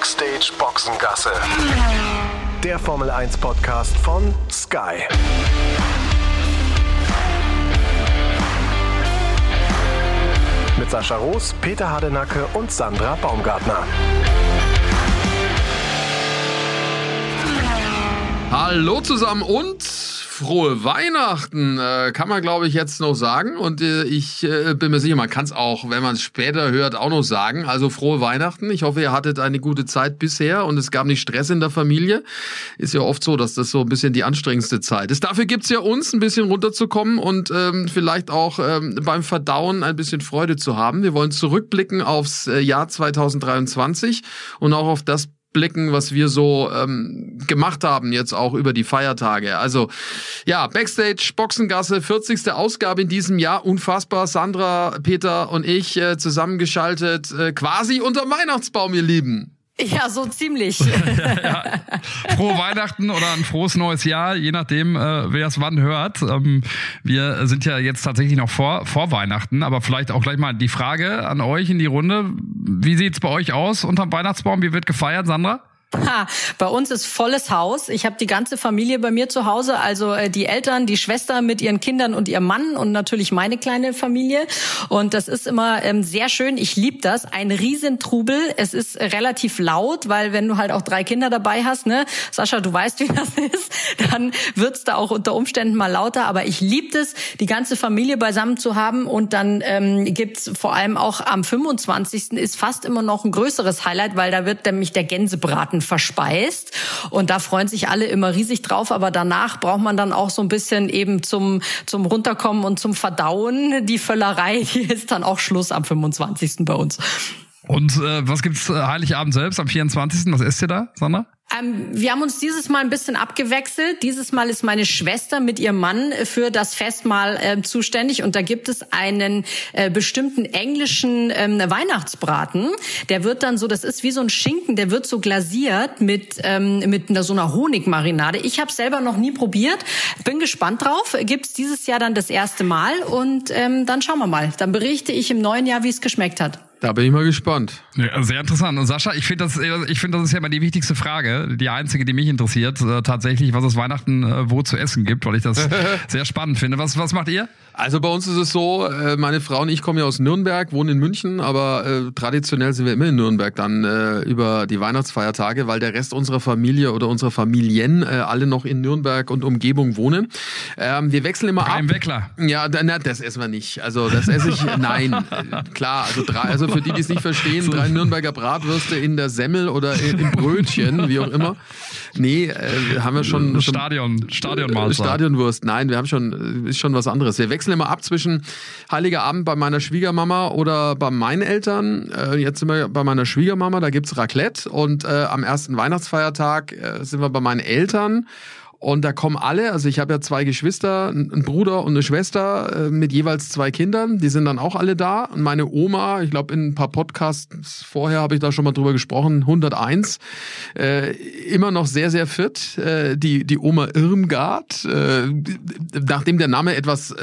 Backstage Boxengasse. Der Formel 1 Podcast von Sky. Mit Sascha Roos, Peter Hardenacke und Sandra Baumgartner. Hallo zusammen und frohe Weihnachten, äh, kann man glaube ich jetzt noch sagen. Und äh, ich äh, bin mir sicher, man kann es auch, wenn man es später hört, auch noch sagen. Also frohe Weihnachten. Ich hoffe, ihr hattet eine gute Zeit bisher und es gab nicht Stress in der Familie. Ist ja oft so, dass das so ein bisschen die anstrengendste Zeit ist. Dafür gibt's ja uns, ein bisschen runterzukommen und ähm, vielleicht auch ähm, beim Verdauen ein bisschen Freude zu haben. Wir wollen zurückblicken aufs äh, Jahr 2023 und auch auf das blicken, was wir so ähm, gemacht haben jetzt auch über die Feiertage. Also ja, Backstage Boxengasse, 40. Ausgabe in diesem Jahr, unfassbar. Sandra, Peter und ich äh, zusammengeschaltet, äh, quasi unter Weihnachtsbaum, ihr Lieben. Ja, so ziemlich. ja. Frohe Weihnachten oder ein frohes neues Jahr, je nachdem, äh, wer es wann hört. Ähm, wir sind ja jetzt tatsächlich noch vor, vor Weihnachten, aber vielleicht auch gleich mal die Frage an euch in die Runde. Wie sieht's bei euch aus unterm Weihnachtsbaum? Wie wird gefeiert, Sandra? Ha, bei uns ist volles Haus. Ich habe die ganze Familie bei mir zu Hause, also äh, die Eltern, die Schwester mit ihren Kindern und ihrem Mann und natürlich meine kleine Familie. Und das ist immer ähm, sehr schön. Ich liebe das. Ein Riesentrubel. Es ist relativ laut, weil wenn du halt auch drei Kinder dabei hast, ne, Sascha, du weißt, wie das ist, dann wird's da auch unter Umständen mal lauter. Aber ich liebe es, die ganze Familie beisammen zu haben. Und dann ähm, gibt's vor allem auch am 25. ist fast immer noch ein größeres Highlight, weil da wird nämlich der Gänsebraten verspeist. Und da freuen sich alle immer riesig drauf. Aber danach braucht man dann auch so ein bisschen eben zum, zum Runterkommen und zum Verdauen. Die Völlerei, die ist dann auch Schluss am 25. bei uns. Und äh, was gibt's äh, Heiligabend selbst am 24.? Was esst ihr da, Sandra? Ähm, wir haben uns dieses Mal ein bisschen abgewechselt. Dieses Mal ist meine Schwester mit ihrem Mann für das Festmahl äh, zuständig und da gibt es einen äh, bestimmten englischen ähm, Weihnachtsbraten. Der wird dann so, das ist wie so ein Schinken, der wird so glasiert mit ähm, mit einer, so einer Honigmarinade. Ich habe selber noch nie probiert, bin gespannt drauf. Gibt's dieses Jahr dann das erste Mal und ähm, dann schauen wir mal. Dann berichte ich im neuen Jahr, wie es geschmeckt hat. Da bin ich mal gespannt. Ja, sehr interessant. Und Sascha, ich finde das, ich finde das ist ja mal die wichtigste Frage, die einzige, die mich interessiert, äh, tatsächlich, was es Weihnachten äh, wo zu essen gibt, weil ich das sehr spannend finde. Was, was macht ihr? Also bei uns ist es so, äh, meine Frau und ich kommen ja aus Nürnberg, wohnen in München, aber äh, traditionell sind wir immer in Nürnberg dann äh, über die Weihnachtsfeiertage, weil der Rest unserer Familie oder unserer Familien äh, alle noch in Nürnberg und Umgebung wohnen. Ähm, wir wechseln immer Kein ab. Weckler. Ja, na, das essen wir nicht. Also das esse ich, nein, klar. Also drei, also für die, die es nicht verstehen, drei Nürnberger Bratwürste in der Semmel oder in, im Brötchen, wie auch immer. Nee, haben wir schon, schon Stadion, Stadionmahlzeit. Stadionwurst. Nein, wir haben schon, ist schon was anderes. Wir wechseln immer ab zwischen Heiliger Abend bei meiner Schwiegermama oder bei meinen Eltern. Äh, jetzt sind wir bei meiner Schwiegermama, da gibt's Raclette. Und äh, am ersten Weihnachtsfeiertag äh, sind wir bei meinen Eltern. Und da kommen alle, also ich habe ja zwei Geschwister, einen Bruder und eine Schwester äh, mit jeweils zwei Kindern, die sind dann auch alle da. Und meine Oma, ich glaube in ein paar Podcasts vorher habe ich da schon mal drüber gesprochen, 101, äh, immer noch sehr, sehr fit. Äh, die, die Oma Irmgard, äh, nachdem der Name etwas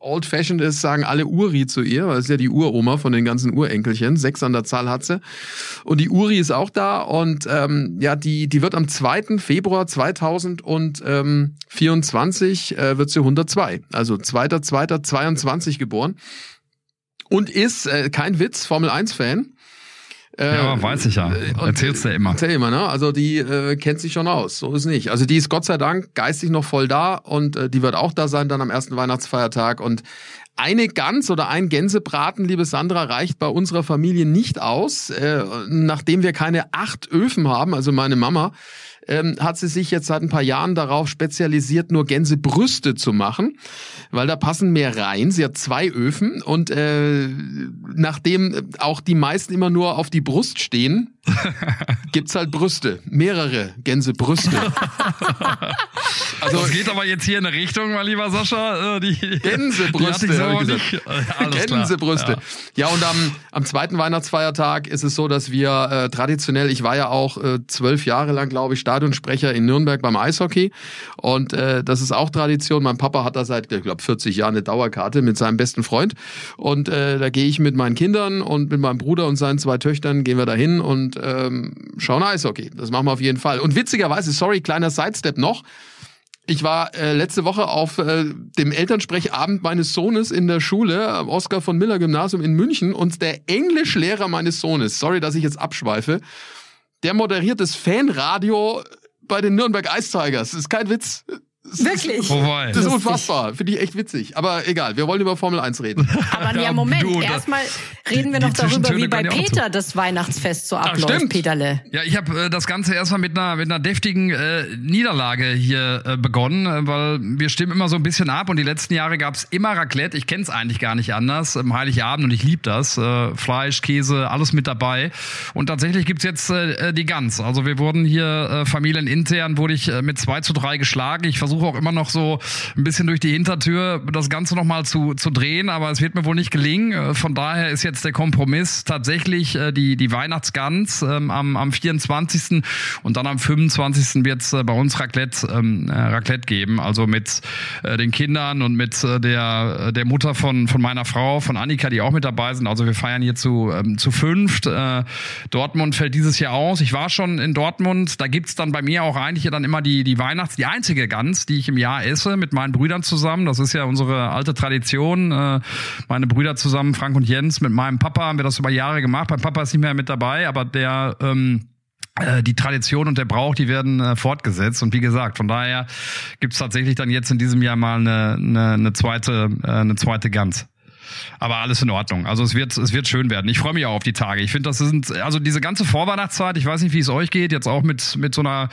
äh, old-fashioned ist, sagen alle Uri zu ihr, weil es ist ja die Uroma von den ganzen Urenkelchen. Sechs an der Zahl hat sie. Und die Uri ist auch da und ähm, ja, die, die wird am 2. Februar 2024 äh, wird sie 102. Also 2.2.22 geboren. Und ist, äh, kein Witz, Formel 1-Fan. Äh, Ja, weiß ich ja. und- Erzählst du ja immer. Erzähl immer, ne? Also die äh, kennt sich schon aus. So ist nicht. Also die ist Gott sei Dank geistig noch voll da und äh, die wird auch da sein dann am ersten Weihnachtsfeiertag. Und eine Gans oder ein Gänsebraten, liebe Sandra, reicht bei unserer Familie nicht aus. Äh, nachdem wir keine acht Öfen haben, also meine Mama, ähm, hat sie sich jetzt seit ein paar Jahren darauf spezialisiert, nur Gänsebrüste zu machen, weil da passen mehr rein. Sie hat zwei Öfen und äh, nachdem auch die meisten immer nur auf die Brust stehen, gibt's halt Brüste, mehrere Gänsebrüste. Also das geht aber jetzt hier in eine Richtung, mein lieber Sascha. Äh, die, Gänsebrüste, die so nicht. Ja, alles. Gänsebrüste. Ja. und am, am zweiten Weihnachtsfeiertag ist es so, dass wir äh, traditionell, ich war ja auch äh, zwölf Jahre lang, glaube ich, Stadionsprecher in Nürnberg beim Eishockey. Und äh, das ist auch Tradition. Mein Papa hat da seit, ich glaube, 40 Jahren eine Dauerkarte mit seinem besten Freund. Und äh, da gehe ich mit meinen Kindern und mit meinem Bruder und seinen zwei Töchtern gehen wir da hin und ähm, schauen Eishockey. Das machen wir auf jeden Fall. Und witzigerweise, sorry, kleiner Sidestep noch. Ich war äh, letzte Woche auf äh, dem Elternsprechabend meines Sohnes in der Schule am Oskar von Miller Gymnasium in München und der Englischlehrer meines Sohnes, sorry, dass ich jetzt abschweife, der moderiert das Fanradio bei den Nürnberg Ice Tigers. Ist kein Witz. Wirklich? Wobei. Das ist unfassbar. Finde ich echt witzig. Aber egal, wir wollen über Formel 1 reden. Aber ja, Moment, du, erstmal reden wir noch darüber, wie bei Peter das Weihnachtsfest so abläuft, stimmt. Peterle. Ja, ich habe äh, das Ganze erstmal mit einer mit einer deftigen äh, Niederlage hier äh, begonnen, äh, weil wir stimmen immer so ein bisschen ab und die letzten Jahre gab's immer Raclette. Ich kenne es eigentlich gar nicht anders im Heiligabend und ich lieb das. Äh, Fleisch, Käse, alles mit dabei. Und tatsächlich gibt's jetzt äh, die Gans. Also wir wurden hier äh, familienintern wurde ich äh, mit 2 zu 3 geschlagen. Ich versuche auch immer noch so ein bisschen durch die Hintertür das Ganze nochmal zu, zu drehen, aber es wird mir wohl nicht gelingen. Äh, Von daher ist jetzt der Kompromiss tatsächlich äh, die, die Weihnachtsgans ähm, am, am 24. und dann am 25. wird es bei uns Raclette, ähm, äh, Raclette geben, also mit äh, den Kindern und mit der, der Mutter von, von meiner Frau, von Annika, die auch mit dabei sind. Also wir feiern hier zu, ähm, zu fünft. Dortmund fällt dieses Jahr aus. Ich war schon in Dortmund, da gibt's dann bei mir auch eigentlich dann immer die, die Weihnachts-, die einzige Gans, die ich im Jahr esse, mit meinen Brüdern zusammen. Das ist ja unsere alte Tradition. Äh, meine Brüder zusammen, Frank und Jens, mit meinem Papa haben wir das über Jahre gemacht. Mein Papa ist nicht mehr mit dabei, aber der ähm, äh, die Tradition und der Brauch, die werden äh, fortgesetzt. Und wie gesagt, von daher gibt's tatsächlich dann jetzt in diesem Jahr mal eine, eine, eine zweite, äh, eine zweite Gans. Aber alles in Ordnung. Also es wird, es wird schön werden. Ich freue mich auch auf die Tage. Ich finde, das sind, also diese ganze Vorweihnachtszeit, ich weiß nicht, wie es euch geht, jetzt auch mit, mit so einer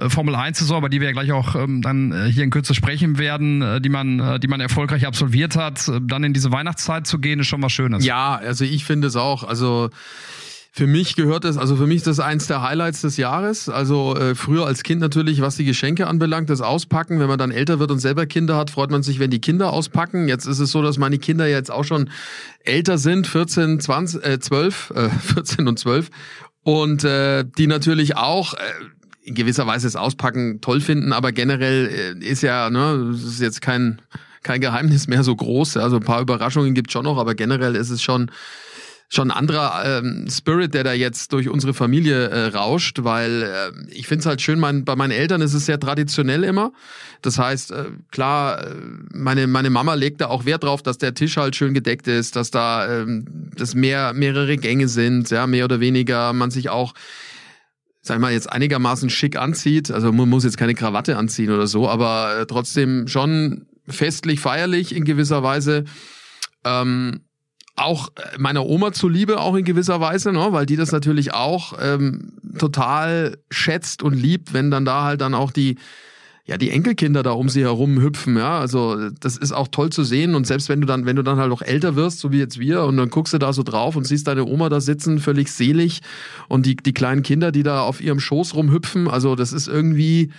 äh, Formel 1-Saison, über die wir ja gleich auch ähm, dann äh, hier in Kürze sprechen werden, äh, die man, die man erfolgreich absolviert hat, dann in diese Weihnachtszeit zu gehen, ist schon was Schönes. Ja, also ich finde es auch. Also für mich gehört es, also für mich ist das eins der Highlights des Jahres. Also äh, früher als Kind natürlich, was die Geschenke anbelangt, das Auspacken. Wenn man dann älter wird und selber Kinder hat, freut man sich, wenn die Kinder auspacken. Jetzt ist es so, dass meine Kinder jetzt auch schon älter sind, 14, 20, äh, 12, äh, 14 und 12. Und äh, die natürlich auch äh, in gewisser Weise das Auspacken toll finden, aber generell äh, ist ja, ne, das ist jetzt kein, kein Geheimnis mehr so groß. Also ein paar Überraschungen gibt schon noch, aber generell ist es schon schon ein anderer ähm, Spirit, der da jetzt durch unsere Familie äh, rauscht, weil äh, ich finde es halt schön, mein, bei meinen Eltern ist es sehr traditionell immer. Das heißt, äh, klar, äh, meine, meine Mama legt da auch Wert drauf, dass der Tisch halt schön gedeckt ist, dass da ähm, dass mehr, mehrere Gänge sind, ja, mehr oder weniger, man sich auch sag ich mal, jetzt einigermaßen schick anzieht. Also man muss jetzt keine Krawatte anziehen oder so, aber äh, trotzdem schon festlich, feierlich in gewisser Weise. Ähm, auch äh, meiner Oma zuliebe auch in gewisser Weise, ne? weil die das natürlich auch ähm, total schätzt und liebt, wenn dann da halt dann auch die ja die Enkelkinder da um sie herum hüpfen, ja, also das ist auch toll zu sehen und selbst wenn du dann wenn du dann halt auch älter wirst, so wie jetzt wir und dann guckst du da so drauf und siehst deine Oma da sitzen, völlig selig und die die kleinen Kinder, die da auf ihrem Schoß rumhüpfen, also das ist irgendwie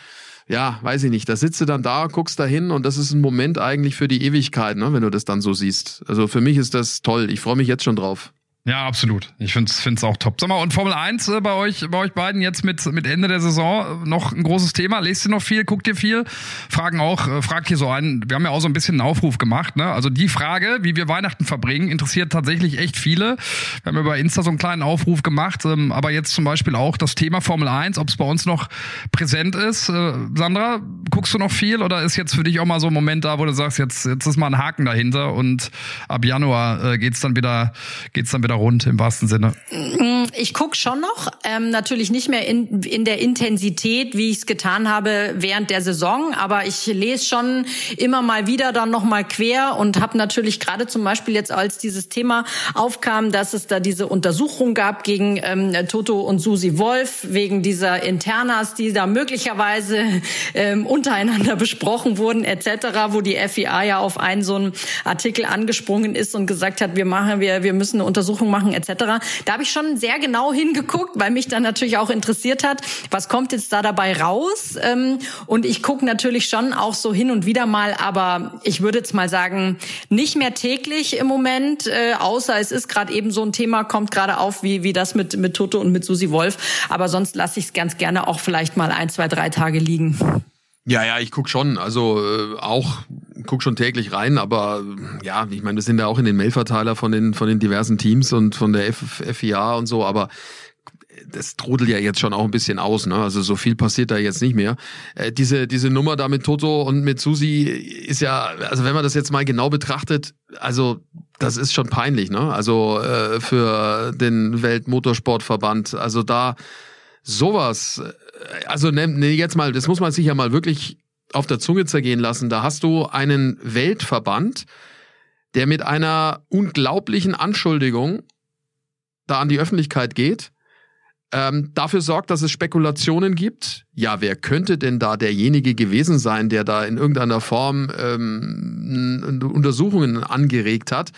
ja, weiß ich nicht, da sitzt du dann da, guckst da hin und das ist ein Moment eigentlich für die Ewigkeit, ne, wenn du das dann so siehst. Also für mich ist das toll. Ich freue mich jetzt schon drauf. Ja, absolut. Ich find's find's auch top. Sag mal, und Formel 1 äh, bei euch, bei euch beiden jetzt mit, mit Ende der Saison äh, noch ein großes Thema. Lest ihr noch viel? Guckt ihr viel? Fragen auch, äh, fragt hier so einen. Wir haben ja auch so ein bisschen einen Aufruf gemacht, ne? Also die Frage, wie wir Weihnachten verbringen, interessiert tatsächlich echt viele. Wir haben über Insta so einen kleinen Aufruf gemacht, ähm, aber jetzt zum Beispiel auch das Thema Formel 1, ob es bei uns noch präsent ist. Äh, Sandra, guckst du noch viel oder ist jetzt für dich auch mal so ein Moment da, wo du sagst, jetzt, jetzt ist mal ein Haken dahinter und ab Januar äh, geht's dann wieder, geht's dann wieder rund im wahrsten Sinne. Ich guck schon noch, ähm, natürlich nicht mehr in, in der Intensität, wie ich es getan habe während der Saison, aber ich lese schon immer mal wieder dann noch mal quer und habe natürlich gerade zum Beispiel jetzt, als dieses Thema aufkam, dass es da diese Untersuchung gab gegen ähm, Toto und Susi Wolf wegen dieser Internas, die da möglicherweise ähm, untereinander besprochen wurden etc., wo die FIA ja auf einen so einen Artikel angesprungen ist und gesagt hat, wir machen, wir, wir müssen eine Untersuchung machen etc. Da habe ich schon sehr genau genau hingeguckt, weil mich dann natürlich auch interessiert hat, was kommt jetzt da dabei raus? Ähm, und ich gucke natürlich schon auch so hin und wieder mal, aber ich würde jetzt mal sagen, nicht mehr täglich im Moment, äh, außer es ist gerade eben so ein Thema, kommt gerade auf, wie, wie das mit, mit Toto und mit Susi Wolf. Aber sonst lasse ich es ganz gerne auch vielleicht mal ein, zwei, drei Tage liegen. Ja, ja, ich guck schon. Also äh, auch guck schon täglich rein, aber ja, ich meine, wir sind ja auch in den Mailverteiler von den von den diversen Teams und von der FIA und so, aber das trudelt ja jetzt schon auch ein bisschen aus, ne? Also so viel passiert da jetzt nicht mehr. Äh, diese diese Nummer da mit Toto und mit Susi ist ja, also wenn man das jetzt mal genau betrachtet, also das ist schon peinlich, ne? Also äh, für den Weltmotorsportverband, also da sowas also ne, ne, jetzt mal, das muss man sich ja mal wirklich auf der Zunge zergehen lassen. Da hast du einen Weltverband, der mit einer unglaublichen Anschuldigung da an die Öffentlichkeit geht, ähm, dafür sorgt, dass es Spekulationen gibt. Ja, wer könnte denn da derjenige gewesen sein, der da in irgendeiner Form ähm, Untersuchungen angeregt hat?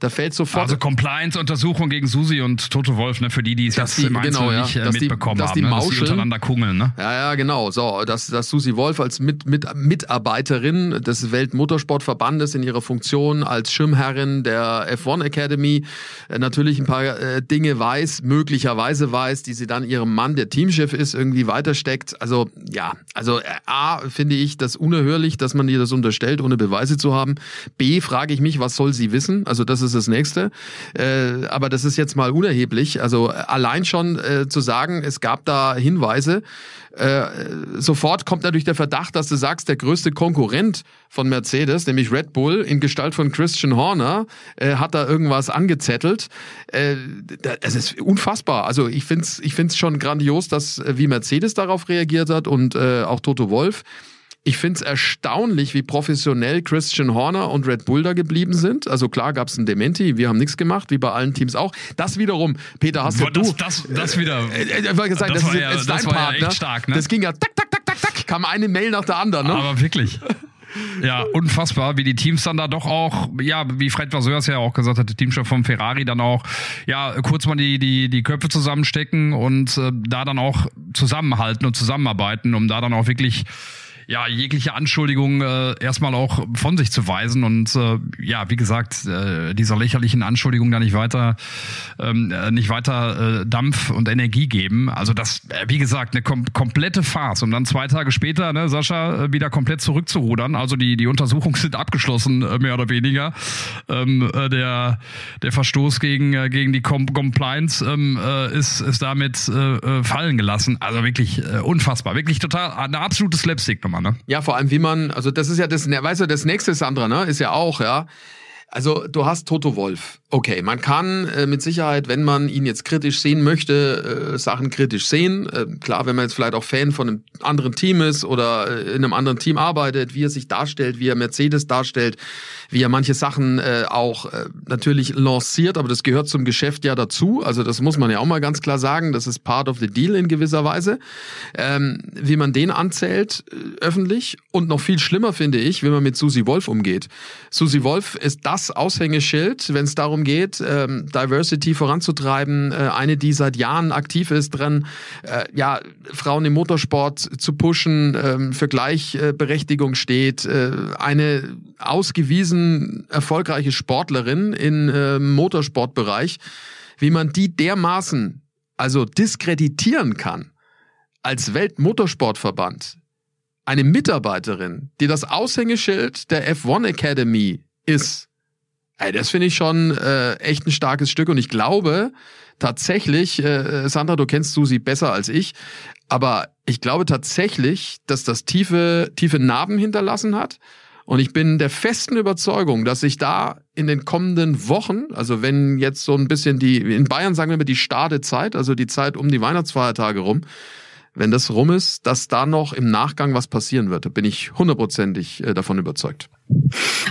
Da fällt sofort. Also Compliance-Untersuchung gegen Susi und Toto Wolf, ne, für die, die es jetzt die, im genau, ja, nicht äh, mitbekommen die, dass die haben, ne, dass die untereinander kungeln, ne? Ja, ja, genau. So, dass, dass Susi Wolf als mit, mit, Mitarbeiterin des Weltmotorsportverbandes in ihrer Funktion als Schirmherrin der F1 Academy äh, natürlich ein paar äh, Dinge weiß, möglicherweise weiß, die sie dann ihrem Mann, der Teamchef ist, irgendwie weitersteckt. Also, ja, also äh, A, finde ich das unerhörlich, dass man ihr das unterstellt, ohne Beweise zu haben. B, frage ich mich, was soll sie wissen? Also, das ist das nächste. Äh, aber das ist jetzt mal unerheblich. Also allein schon äh, zu sagen, es gab da Hinweise, äh, sofort kommt natürlich der Verdacht, dass du sagst, der größte Konkurrent von Mercedes, nämlich Red Bull in Gestalt von Christian Horner, äh, hat da irgendwas angezettelt. Äh, ist unfassbar. Also ich finde es ich find's schon grandios, dass äh, wie Mercedes darauf reagiert hat und äh, auch Toto Wolf. Ich finde es erstaunlich, wie professionell Christian Horner und Red Bull da geblieben sind. Also klar gab es ein Dementi, wir haben nichts gemacht, wie bei allen Teams auch. Das wiederum, Peter, hast das, du... Das, das wieder... Äh, äh, gesagt, das, das, ist, ja, ist dein Part, ja ne? stark, ne? Das ging ja tak, tak, tak, tak, tak, kam eine Mail nach der anderen. Ne? Aber wirklich. Ja, unfassbar, wie die Teams dann da doch auch, ja, wie Fred Vasseurs ja auch gesagt hat, der Teamchef vom Ferrari dann auch, ja, kurz mal die, die, die Köpfe zusammenstecken und äh, da dann auch zusammenhalten und zusammenarbeiten, um da dann auch wirklich ja, jegliche Anschuldigung äh, erstmal auch von sich zu weisen und äh, ja, wie gesagt, äh, dieser lächerlichen Anschuldigung da nicht weiter, ähm, äh, nicht weiter äh, Dampf und Energie geben. Also das, äh, wie gesagt, eine kom komplette Farce. Und dann zwei Tage später, ne, Sascha, äh, wieder komplett zurückzurudern. Also die, die Untersuchungen sind abgeschlossen, äh, mehr oder weniger. Ähm, äh, der, der Verstoß gegen, äh, gegen die Com Compliance ähm, äh, ist, ist damit äh, äh fallen gelassen. Also wirklich äh, unfassbar. Wirklich total eine absolute Slapstick-Nummer mal, ne? Ja, vor allem wie man, also das ist ja das, ne, weißt du, das nächste Sandra, ne, ist ja auch, ja. Also du hast Toto Wolf. Okay, man kann äh, mit Sicherheit, wenn man ihn jetzt kritisch sehen möchte, äh, Sachen kritisch sehen. Äh, klar, wenn man jetzt vielleicht auch Fan von einem anderen Team ist oder äh, in einem anderen Team arbeitet, wie er sich darstellt, wie er Mercedes darstellt, wie er manche Sachen äh, auch äh, natürlich lanciert, aber das gehört zum Geschäft ja dazu. Also das muss man ja auch mal ganz klar sagen. Das ist part of the deal in gewisser Weise. Ähm, wie man den anzählt äh, öffentlich und noch viel schlimmer finde ich, wie man mit Susi Wolf umgeht. Susi Wolf ist das Aushängeschild, wenn es darum geht, ähm, Diversity voranzutreiben. Äh, eine, die seit Jahren aktiv ist dran, äh, ja, Frauen im Motorsport zu pushen, ähm, für Gleichberechtigung steht. Äh, eine ausgewiesen erfolgreiche Sportlerin im äh, Motorsportbereich, wie man die dermaßen also diskreditieren kann als Weltmotorsportverband. Eine Mitarbeiterin, die das Aushängeschild der F1 Academy ist, Ey, das finde ich schon äh, echt ein starkes Stück und ich glaube tatsächlich, äh, Sandra, du kennst Susi besser als ich, aber ich glaube tatsächlich, dass das tiefe, tiefe Narben hinterlassen hat. Und ich bin der festen Überzeugung, dass sich da in den kommenden Wochen, also wenn jetzt so ein bisschen die, in Bayern sagen wir immer die Stadezeit, also die Zeit um die Weihnachtsfeiertage rum, wenn das rum ist, dass da noch im Nachgang was passieren wird. Da bin ich hundertprozentig äh, davon überzeugt.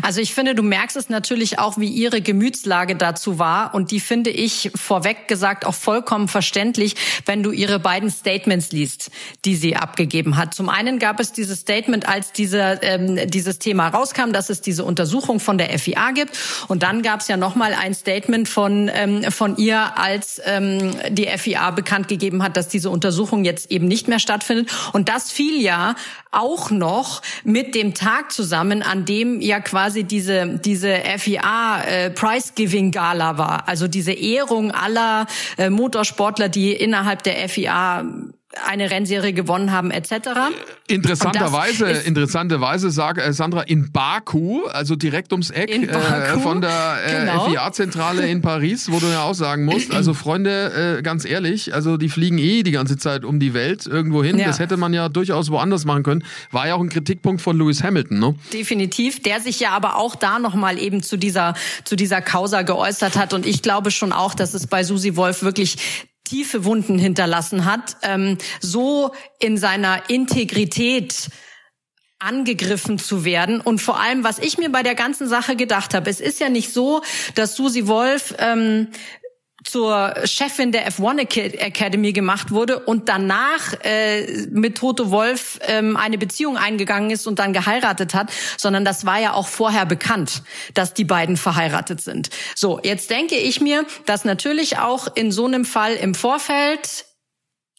Also ich finde, du merkst es natürlich auch, wie ihre Gemütslage dazu war. Und die finde ich vorweg gesagt auch vollkommen verständlich, wenn du ihre beiden Statements liest, die sie abgegeben hat. Zum einen gab es dieses Statement, als diese, ähm, dieses Thema rauskam, dass es diese Untersuchung von der FIA gibt. Und dann gab es ja nochmal ein Statement von, ähm, von ihr, als ähm, die FIA bekannt gegeben hat, dass diese Untersuchung jetzt eben nicht mehr stattfindet. Und das fiel ja auch noch mit dem Tag zusammen, an dem ja quasi diese diese FIA äh, Prize Giving Gala war, also diese Ehrung aller äh, Motorsportler, die innerhalb der FIA eine Rennserie gewonnen haben etc. Interessanterweise, interessanterweise sage äh, Sandra in Baku, also direkt ums Eck äh, von der äh, genau. FIA-Zentrale in Paris, wo du ja auch sagen musst, also Freunde, äh, ganz ehrlich, also die fliegen eh die ganze Zeit um die Welt irgendwo hin. Ja. Das hätte man ja durchaus woanders machen können. War ja auch ein Kritikpunkt von Lewis Hamilton, ne? Definitiv, der sich ja aber auch da nochmal eben zu dieser zu dieser Causa geäußert hat und ich glaube schon auch, dass es bei Susi Wolf wirklich tiefe Wunden hinterlassen hat, ähm, so in seiner Integrität angegriffen zu werden. Und vor allem, was ich mir bei der ganzen Sache gedacht habe, es ist ja nicht so, dass Susi Wolf ähm, zur Chefin der F1 Academy gemacht wurde und danach äh, mit Toto Wolf ähm, eine Beziehung eingegangen ist und dann geheiratet hat, sondern das war ja auch vorher bekannt, dass die beiden verheiratet sind. So, jetzt denke ich mir, dass natürlich auch in so einem Fall im Vorfeld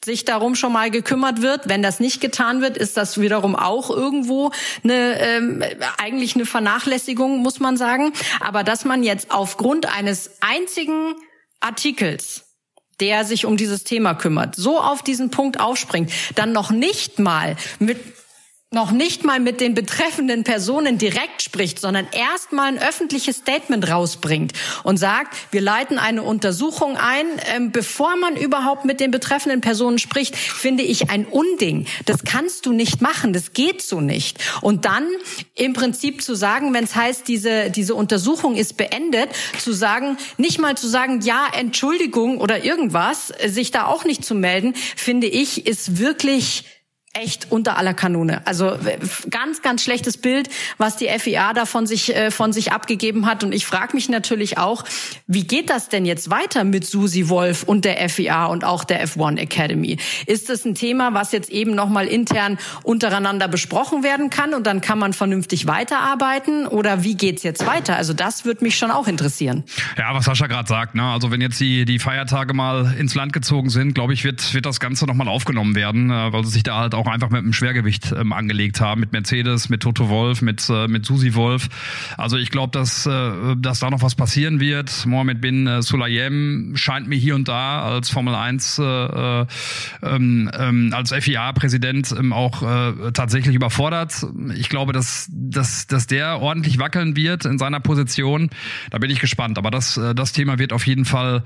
sich darum schon mal gekümmert wird. Wenn das nicht getan wird, ist das wiederum auch irgendwo eine ähm, eigentlich eine Vernachlässigung, muss man sagen. Aber dass man jetzt aufgrund eines einzigen Artikels, der sich um dieses Thema kümmert, so auf diesen Punkt aufspringt, dann noch nicht mal mit noch nicht mal mit den betreffenden Personen direkt spricht, sondern erst mal ein öffentliches Statement rausbringt und sagt, wir leiten eine Untersuchung ein, ähm, bevor man überhaupt mit den betreffenden Personen spricht, finde ich ein Unding. Das kannst du nicht machen, das geht so nicht. Und dann im Prinzip zu sagen, wenn es heißt, diese, diese Untersuchung ist beendet, zu sagen, nicht mal zu sagen, ja, Entschuldigung oder irgendwas, sich da auch nicht zu melden, finde ich, ist wirklich echt unter aller Kanone. Also ganz, ganz schlechtes Bild, was die FIA da von sich, äh, von sich abgegeben hat. Und ich frage mich natürlich auch, wie geht das denn jetzt weiter mit Susi Wolf und der FIA und auch der F1 Academy? Ist das ein Thema, was jetzt eben nochmal intern untereinander besprochen werden kann und dann kann man vernünftig weiterarbeiten? Oder wie geht's jetzt weiter? Also das würde mich schon auch interessieren. Ja, was Sascha gerade sagt, ne? also wenn jetzt die, die Feiertage mal ins Land gezogen sind, glaube ich, wird, wird das Ganze nochmal aufgenommen werden, äh, weil sich da halt auch auch einfach mit dem Schwergewicht ähm, angelegt haben, mit Mercedes, mit Toto Wolf, mit, äh, mit Susi Wolf. Also ich glaube, dass, äh, dass da noch was passieren wird. Mohamed bin äh, Sulayem scheint mir hier und da als Formel 1, äh, äh, ähm, ähm, als FIA-Präsident ähm, auch äh, tatsächlich überfordert. Ich glaube, dass, dass, dass der ordentlich wackeln wird in seiner Position. Da bin ich gespannt. Aber das, äh, das Thema wird auf jeden Fall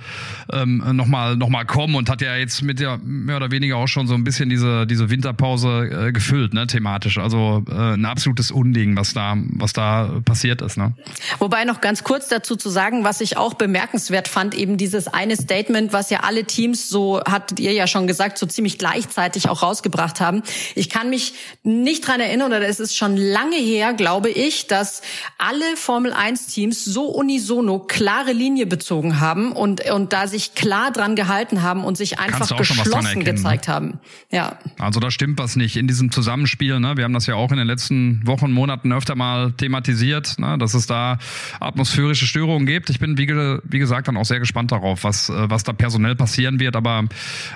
ähm, nochmal noch mal kommen und hat ja jetzt mit der mehr oder weniger auch schon so ein bisschen diese, diese Winterpause Sommerpause äh, gefüllt, ne, thematisch. Also äh, ein absolutes Unding, was da, was da passiert ist. Ne? Wobei noch ganz kurz dazu zu sagen, was ich auch bemerkenswert fand, eben dieses eine Statement, was ja alle Teams, so hattet ihr ja schon gesagt, so ziemlich gleichzeitig auch rausgebracht haben. Ich kann mich nicht dran erinnern, oder es ist schon lange her, glaube ich, dass alle Formel 1 Teams so unisono klare Linie bezogen haben und, und da sich klar dran gehalten haben und sich einfach geschlossen gezeigt haben. Ja. Also da stimmt was nicht in diesem Zusammenspiel. Ne? Wir haben das ja auch in den letzten Wochen, Monaten öfter mal thematisiert, ne? dass es da atmosphärische Störungen gibt. Ich bin, wie, wie gesagt, dann auch sehr gespannt darauf, was, äh, was da personell passieren wird. Aber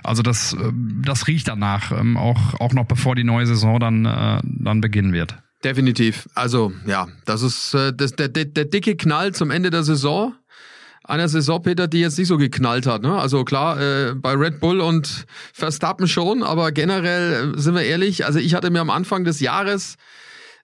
also das, äh, das riecht danach, ähm, auch, auch noch bevor die neue Saison dann, äh, dann beginnen wird. Definitiv. Also ja, das ist das, der, der, der dicke Knall zum Ende der Saison einer Saison, Peter, die jetzt nicht so geknallt hat. Ne? Also klar, äh, bei Red Bull und Verstappen schon, aber generell äh, sind wir ehrlich, also ich hatte mir am Anfang des Jahres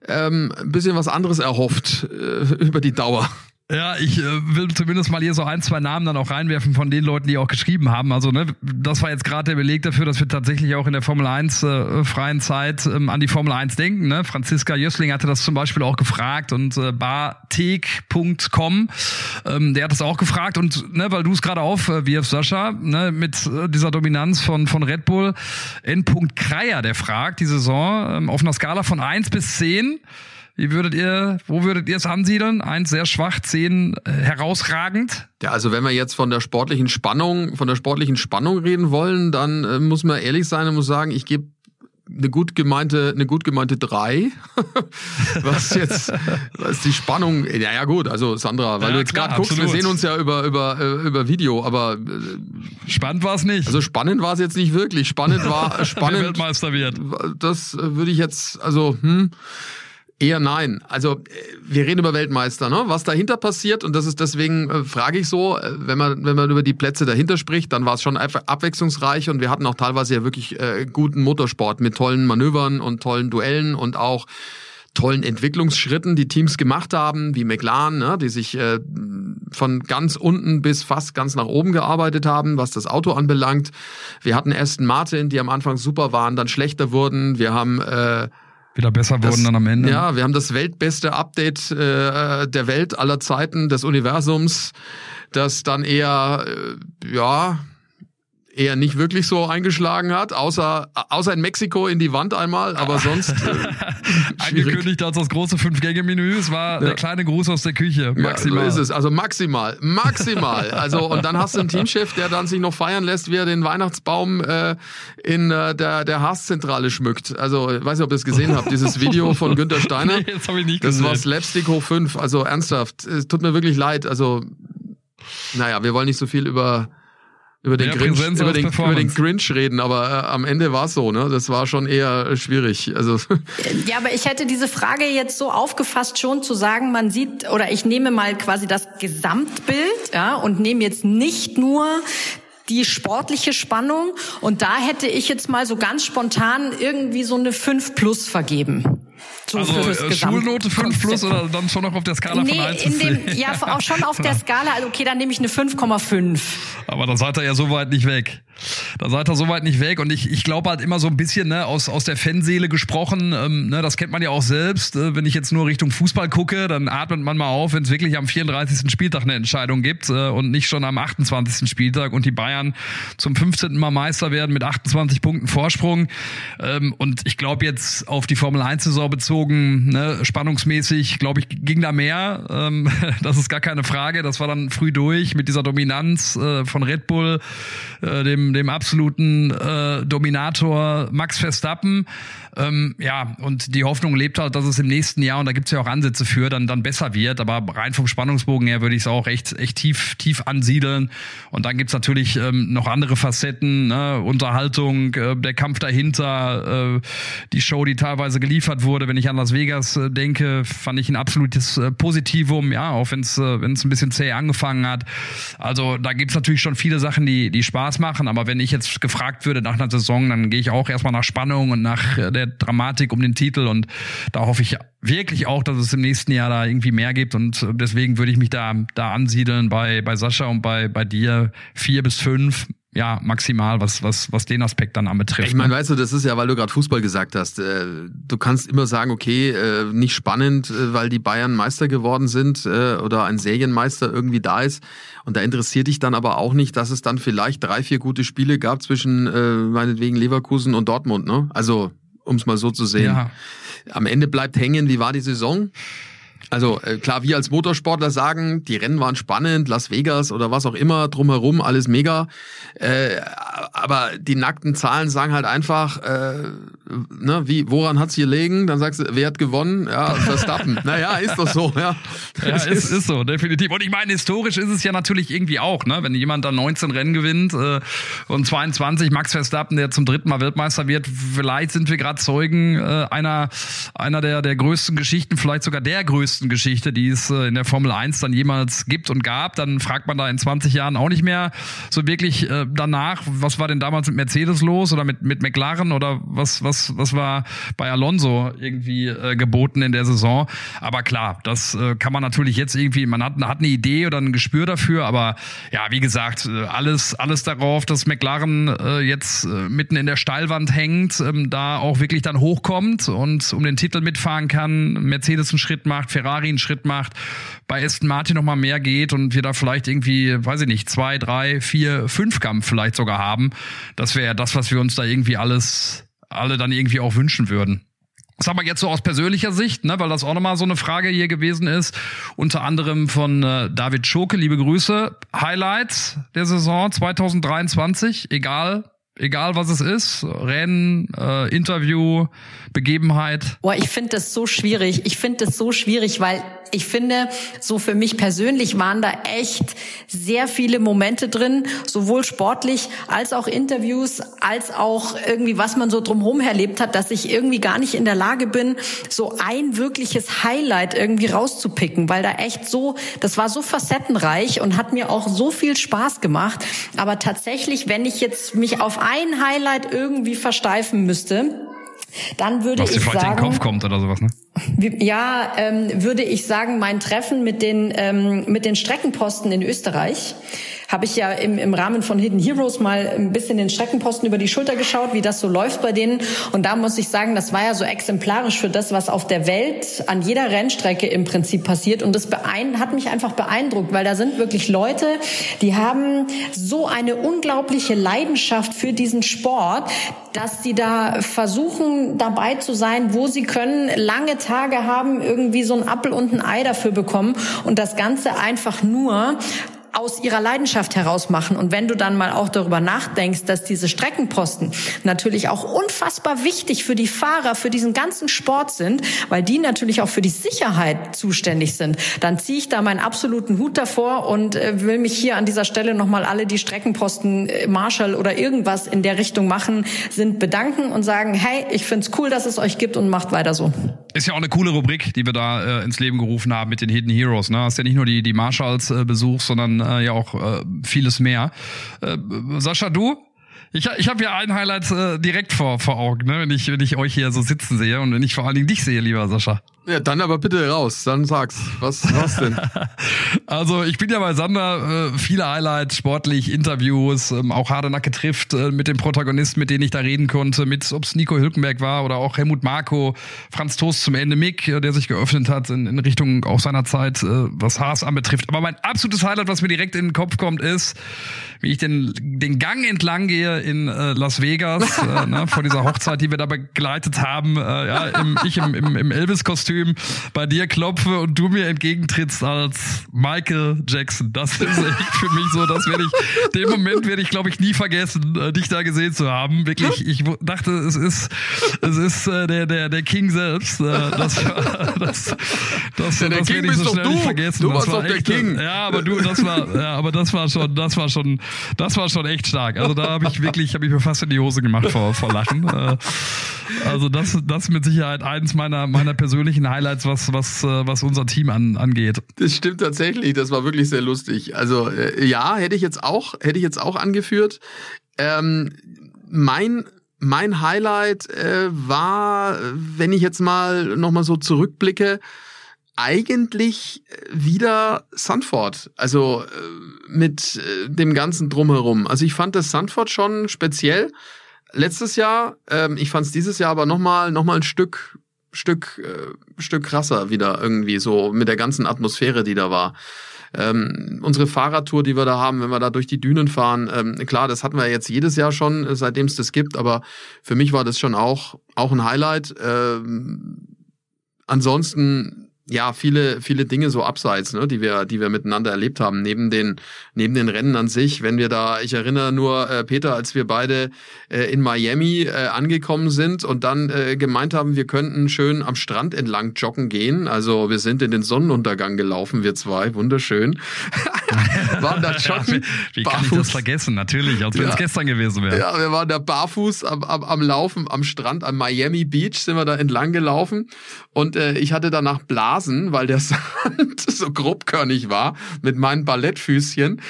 ähm, ein bisschen was anderes erhofft äh, über die Dauer. Ja, ich äh, will zumindest mal hier so ein, zwei Namen dann auch reinwerfen von den Leuten, die auch geschrieben haben. Also, ne, das war jetzt gerade der Beleg dafür, dass wir tatsächlich auch in der Formel 1 äh, freien Zeit ähm, an die Formel 1 denken. Ne? Franziska Jössling hatte das zum Beispiel auch gefragt und äh, bartek.com, ähm, der hat das auch gefragt. Und ne, weil du es gerade aufwirfst, Sascha, ne, mit äh, dieser Dominanz von, von Red Bull, N. Kreier, der fragt die Saison ähm, auf einer Skala von 1 bis 10 Wie würdet ihr, wo würdet ihr es ansiedeln? Eins sehr schwach, zehn äh, herausragend. Ja, also wenn wir jetzt von der sportlichen Spannung, von der sportlichen Spannung reden wollen, dann äh, muss man ehrlich sein und muss sagen, ich gebe eine gut gemeinte, eine gut gemeinte drei. was jetzt, was die Spannung, ja, ja gut, also Sandra, weil ja, du jetzt gerade guckst, wir sehen uns ja über, über, äh, über Video, aber äh, spannend war es nicht. Also spannend war es jetzt nicht wirklich. Spannend war spannend. Weltmeister wird. Das würde ich jetzt, also, hm, Eher nein. Also äh, wir reden über Weltmeister, ne? Was dahinter passiert und das ist deswegen äh, frage ich so, äh, wenn man wenn man über die Plätze dahinter spricht, dann war es schon einfach abwechslungsreich und wir hatten auch teilweise ja wirklich äh, guten Motorsport mit tollen Manövern und tollen Duellen und auch tollen Entwicklungsschritten, die Teams gemacht haben, wie McLaren, ne, die sich äh, von ganz unten bis fast ganz nach oben gearbeitet haben, was das Auto anbelangt. Wir hatten Aston Martin, die am Anfang super waren, dann schlechter wurden. Wir haben äh, wieder besser das, wurden dann am Ende. Ja, wir haben das weltbeste Update äh, der Welt aller Zeiten, des Universums, das dann eher, äh, ja, eher nicht wirklich so eingeschlagen hat, außer, außer in Mexiko in die Wand einmal, aber sonst. Äh, Angekündigt als das große Fünf-Gänge-Menü, es war ja. der kleine Gruß aus der Küche, maximal. Ja, so ist es, also maximal, maximal. also und dann hast du einen Teamchef, der dann sich noch feiern lässt, wie er den Weihnachtsbaum äh, in äh, der, der Haas-Zentrale schmückt. Also, ich weiß nicht, ob ihr es gesehen habt, dieses Video von Günter Steiner. nee, das habe ich nicht das gesehen. war Slapstick hoch 5, also ernsthaft, es tut mir wirklich leid, also naja, wir wollen nicht so viel über über den, Grinch, über, den, über den Grinch reden, aber äh, am Ende war es so, ne? Das war schon eher äh, schwierig. Also ja, aber ich hätte diese Frage jetzt so aufgefasst, schon zu sagen, man sieht oder ich nehme mal quasi das Gesamtbild, ja, und nehme jetzt nicht nur die sportliche Spannung und da hätte ich jetzt mal so ganz spontan irgendwie so eine 5 plus vergeben. So also äh, Schulnote 5 plus oder dann schon noch auf der Skala nee, von 1 in dem, Ja, auch schon auf der Skala. Also okay, dann nehme ich eine 5,5. Aber dann seid ihr ja so weit nicht weg. Da seid ihr so weit nicht weg. Und ich, ich glaube halt immer so ein bisschen, ne, aus, aus der Fanseele gesprochen, ähm, ne, das kennt man ja auch selbst. Äh, wenn ich jetzt nur Richtung Fußball gucke, dann atmet man mal auf, wenn es wirklich am 34. Spieltag eine Entscheidung gibt äh, und nicht schon am 28. Spieltag und die Bayern zum 15. Mal Meister werden mit 28 Punkten Vorsprung. Ähm, und ich glaube jetzt auf die Formel 1-Saison bezogen, ne, spannungsmäßig, glaube ich, ging da mehr. Ähm, das ist gar keine Frage. Das war dann früh durch mit dieser Dominanz äh, von Red Bull, äh, dem, dem absoluten äh, Dominator Max Verstappen. Ähm, ja, und die Hoffnung lebt halt, dass es im nächsten Jahr, und da gibt's ja auch Ansätze für, dann, dann besser wird. Aber rein vom Spannungsbogen her würde ich es auch echt, echt tief, tief ansiedeln. Und dann gibt's natürlich ähm, noch andere Facetten, ne? Unterhaltung, äh, der Kampf dahinter, äh, die Show, die teilweise geliefert wurde. Wenn ich an Las Vegas äh, denke, fand ich ein absolutes äh, Positivum, ja, auch wenn es äh, wenn's ein bisschen zäh angefangen hat. Also da gibt's natürlich schon viele Sachen, die, die Spaß machen. Aber wenn ich jetzt gefragt würde nach einer Saison, dann gehe ich auch erstmal nach Spannung und nach äh, der Dramatik um den Titel und da hoffe ich wirklich auch, dass es im nächsten Jahr da irgendwie mehr gibt und deswegen würde ich mich da da ansiedeln bei bei Sascha und bei bei dir vier bis fünf ja, maximal, was, was, was den Aspekt dann anbetrifft. Ich meine, ne? weißt du, das ist ja, weil du gerade Fußball gesagt hast. Äh, du kannst immer sagen, okay, äh, nicht spannend, äh, weil die Bayern Meister geworden sind oder ein Serienmeister irgendwie da ist. Und da interessiert dich dann aber auch nicht, dass es dann vielleicht drei, vier gute Spiele gab zwischen meinetwegen Leverkusen und Dortmund, ne? Also um es mal so zu sehen. Ja. Am Ende bleibt hängen, wie war die Saison? Also äh, klar, wir als Motorsportler sagen, die Rennen waren spannend, Las Vegas oder was auch immer, drumherum, alles mega. Äh, aber die nackten Zahlen sagen halt einfach, äh, ne, wie, woran hat's gelegen? Dann sagst du, wer hat gewonnen? Ja, Verstappen. naja, ist doch so, ja. Ja, ist, ist, ist so, definitiv. Und ich meine, historisch ist es ja natürlich irgendwie auch, ne? Wenn jemand dann 19 Rennen gewinnt äh, und 22 Max Verstappen, der zum dritten Mal Weltmeister wird, vielleicht sind wir gerade Zeugen äh, einer, einer der, der größten Geschichten, vielleicht sogar der größten größten Geschichte, die es äh, in der Formel 1 dann jemals gibt und gab. Dann fragt man da in 20 Jahren auch nicht mehr so wirklich äh, danach, was war denn damals mit Mercedes los oder mit, mit McLaren oder was, was, was war bei Alonso irgendwie äh, geboten in der Saison. Aber klar, das kann man natürlich jetzt irgendwie, man hat, hat eine Idee oder ein Gespür dafür, aber ja, wie gesagt, alles, alles darauf, dass McLaren jetzt mitten in der Steilwand hängt, ähm, da auch wirklich dann hochkommt und um den Titel mitfahren kann, Mercedes einen Schritt macht, Ferrari Ferrari einen Schritt macht, bei Aston Martin noch mal mehr geht und wir da vielleicht irgendwie, weiß ich nicht, zwei, drei, vier, fünf Kampf vielleicht sogar haben. Das wäre das, was wir uns da irgendwie alles, alle dann irgendwie auch wünschen würden. Sag mal jetzt so aus persönlicher Sicht, ne, weil das auch nochmal so eine Frage hier gewesen ist, unter anderem von äh, David Schoke, liebe Grüße. Highlights der Saison 2023, egal egal was es ist, Rennen, äh, Interview, Begebenheit? Boah, ich finde das so schwierig. Ich finde das so schwierig, weil ich finde, so für mich persönlich waren da echt sehr viele Momente drin, sowohl sportlich als auch Interviews, als auch irgendwie, was man so drumherum erlebt hat, dass ich irgendwie gar nicht in der Lage bin, so ein wirkliches Highlight irgendwie rauszupicken, weil da echt so, das war so facettenreich und hat mir auch so viel Spaß gemacht. Aber tatsächlich, wenn ich jetzt mich auf ein Highlight irgendwie versteifen müsste, dann würde Was ich sagen, in den Kopf kommt oder sowas, ne? ja, ähm, würde ich sagen, mein Treffen mit den ähm, mit den Streckenposten in Österreich habe ich ja im, im Rahmen von Hidden Heroes mal ein bisschen den Streckenposten über die Schulter geschaut, wie das so läuft bei denen. Und da muss ich sagen, das war ja so exemplarisch für das, was auf der Welt an jeder Rennstrecke im Prinzip passiert. Und das hat mich einfach beeindruckt, weil da sind wirklich Leute, die haben so eine unglaubliche Leidenschaft für diesen Sport, dass sie da versuchen, dabei zu sein, wo sie können, lange Tage haben, irgendwie so ein Appel und ein Ei dafür bekommen und das Ganze einfach nur aus ihrer Leidenschaft heraus machen. Und wenn du dann mal auch darüber nachdenkst, dass diese Streckenposten natürlich auch unfassbar wichtig für die Fahrer, für diesen ganzen Sport sind, weil die natürlich auch für die Sicherheit zuständig sind, dann ziehe ich da meinen absoluten Hut davor und äh, will mich hier an dieser Stelle nochmal alle, die Streckenposten, äh, Marshall oder irgendwas in der Richtung machen, sind bedanken und sagen, hey, ich find's cool, dass es euch gibt und macht weiter so. Ist ja auch eine coole Rubrik, die wir da äh, ins Leben gerufen haben mit den Hidden Heroes. Ne? Hast ja nicht nur die, die Marshalls äh, Besuch, sondern äh, ja auch äh, vieles mehr. Äh, Sascha, du? Ich, ich habe ja ein Highlight äh, direkt vor, vor Augen, ne? wenn, ich, wenn ich euch hier so sitzen sehe und wenn ich vor allen Dingen dich sehe, lieber Sascha. Ja, dann aber bitte raus, dann sag's. Was, was denn? also ich bin ja bei Sander, äh, viele Highlights, sportlich, Interviews, ähm, auch Hardenacke trifft äh, mit den Protagonisten, mit denen ich da reden konnte, mit ob's Nico Hülkenberg war oder auch Helmut Marko, Franz Toast zum Ende Mick, äh, der sich geöffnet hat in, in Richtung auch seiner Zeit, äh, was Haas anbetrifft. Aber mein absolutes Highlight, was mir direkt in den Kopf kommt, ist, wie ich den, den Gang entlang gehe in äh, Las Vegas, äh, ne, vor dieser Hochzeit, die wir da begleitet haben, äh, ja, im, ich im, im, im Elvis-Kostüm Kostüm bei dir klopfe und du mir entgegentrittst als Michael Jackson. Das ist echt für mich so, das werde ich, den Moment werde ich, glaube ich, nie vergessen, äh, dich da gesehen zu haben. Wirklich, ich dachte, es ist, es ist äh, der, der, der King selbst. Äh, das, das, das, ja, das werde ich so schnell du. nicht vergessen. Du das warst war doch der echt, King. Ja, aber du, das war, ja, aber das war schon, das war schon, das war schon echt stark. Also da habe ich wirklich, habe ich mir fast in die Hose gemacht vor, vor Lachen. Also das, das mit Sicherheit eins meiner, meiner persönlichen Highlights, was, was, äh, was unser Team an, angeht. Das stimmt tatsächlich. Das war wirklich sehr lustig. Also äh, ja, hätte ich jetzt auch, hätte ich jetzt auch angeführt. Ähm, mein mein Highlight äh, war, wenn ich jetzt mal noch mal so zurückblicke, eigentlich wieder Sanford. Also äh, mit äh, dem ganzen drumherum. Also ich fand das Sanford schon speziell. Letztes Jahr, ähm, ich fand es dieses Jahr aber noch mal noch mal ein Stück Stück äh, Stück krasser wieder irgendwie so mit der ganzen Atmosphäre, die da war. Ähm, unsere Fahrradtour, die wir da haben, wenn wir da durch die Dünen fahren, ähm, klar, das hatten wir jetzt jedes Jahr schon, äh, seitdem es das gibt, aber für mich war das schon auch, auch ein Highlight. Ähm, ansonsten ja, viele, viele Dinge so abseits, ne, die wir, die wir miteinander erlebt haben, neben den, neben den Rennen an sich. Wenn wir da, ich erinnere nur, äh, Peter, als wir beide äh, in Miami äh, angekommen sind und dann äh, gemeint haben, wir könnten schön am Strand entlang joggen gehen. Also wir sind in den Sonnenuntergang gelaufen, wir zwei, wunderschön. waren da joggen. wie, wie kann ich das vergessen? Natürlich, als wenn ja. es gestern gewesen wäre. Ja, wir waren da barfuß am, am, am Laufen am Strand, am Miami Beach sind wir da entlang gelaufen und äh, ich hatte danach Blasen Rasen, weil der Sand so grobkörnig war mit meinen Ballettfüßchen.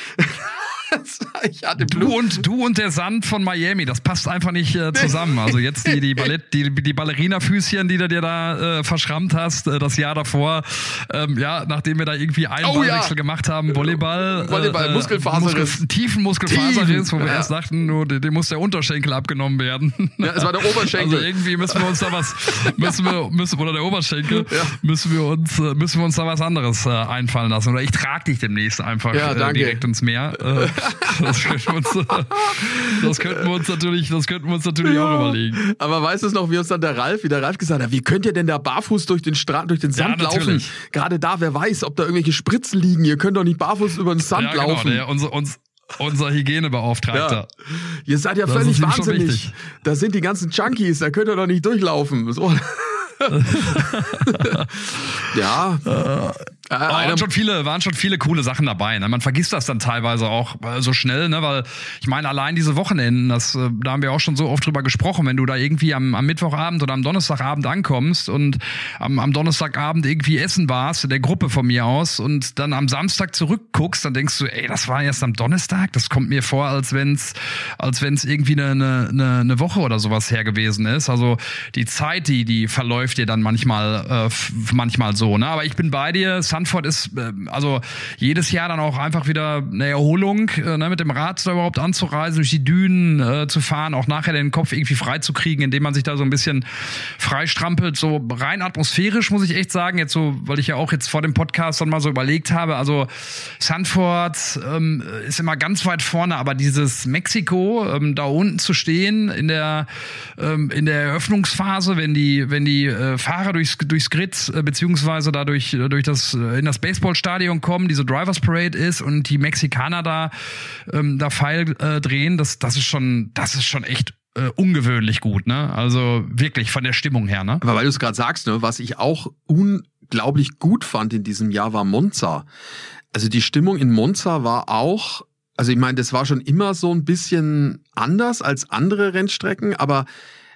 ich hatte du und du und der Sand von Miami, das passt einfach nicht äh, zusammen. Also jetzt die die Ballett die die Ballerina-Füßchen, die du dir da äh, verschrammt hast, äh, das Jahr davor, ähm, ja, nachdem wir da irgendwie einen oh, Ballwechsel ja. gemacht haben, Volleyball, äh, Volleyball, äh, Muskelfaserriss, Muskel, tiefen Muskelfaserriss, wo wir ja. erst dachten, nur dem muss der Unterschenkel abgenommen werden. Ja, es war der Oberschenkel. Also irgendwie müssen wir uns da was müssen wir müssen oder der Oberschenkel ja. müssen wir uns äh, müssen wir uns da was anderes äh, einfallen lassen. Oder ich trage dich demnächst einfach äh, direkt ins Meer. Das könnten wir uns, das könnten wir uns natürlich, das könnten wir uns natürlich ja, auch überlegen. Aber weißt du noch, wie uns dann der Ralf, wie der Ralf gesagt hat, wie könnt ihr denn da barfuß durch den Strand, durch den Sand ja, laufen? Gerade da, wer weiß, ob da irgendwelche Spritzen liegen. Ihr könnt doch nicht barfuß über den Sand ja, genau, laufen. Der, unser, uns, unser Hygienebeauftragter. Ja. Ihr seid ja das völlig wahnsinnig. Da sind die ganzen Junkies, da könnt ihr doch nicht durchlaufen. So. ja. Äh, äh, waren, schon viele, waren schon viele coole Sachen dabei. Ne? Man vergisst das dann teilweise auch äh, so schnell, ne? weil ich meine, allein diese Wochenenden, das, äh, da haben wir auch schon so oft drüber gesprochen, wenn du da irgendwie am, am Mittwochabend oder am Donnerstagabend ankommst und am, am Donnerstagabend irgendwie essen warst, der Gruppe von mir aus, und dann am Samstag zurückguckst, dann denkst du, ey, das war erst am Donnerstag, das kommt mir vor, als wenn's, als wenn's irgendwie eine, eine, eine Woche oder sowas her gewesen ist. Also die Zeit, die, die verläuft dir dann manchmal, äh, manchmal so. Ne? Aber ich bin bei dir, Sanford ist äh, also jedes Jahr dann auch einfach wieder eine Erholung, äh, ne, mit dem Rad da überhaupt anzureisen, durch die Dünen äh, zu fahren, auch nachher den Kopf irgendwie frei zu kriegen, indem man sich da so ein bisschen freistrampelt. So rein atmosphärisch muss ich echt sagen, jetzt so, weil ich ja auch jetzt vor dem Podcast dann mal so überlegt habe, also Sanford ähm, ist immer ganz weit vorne, aber dieses Mexiko, ähm, da unten zu stehen in der ähm, in der Eröffnungsphase, wenn die wenn die äh, Fahrer durchs durchs Grid äh, beziehungsweise dadurch durch das äh, in das Baseballstadion kommen, diese Drivers Parade ist und die Mexikaner da ähm, da Pfeil äh, drehen, das das ist schon das ist schon echt äh, ungewöhnlich gut, ne? Also wirklich von der Stimmung her, ne? Aber weil du es gerade sagst, ne, was ich auch unglaublich gut fand in diesem Jahr war Monza. Also die Stimmung in Monza war auch also ich meine, das war schon immer so ein bisschen anders als andere Rennstrecken, aber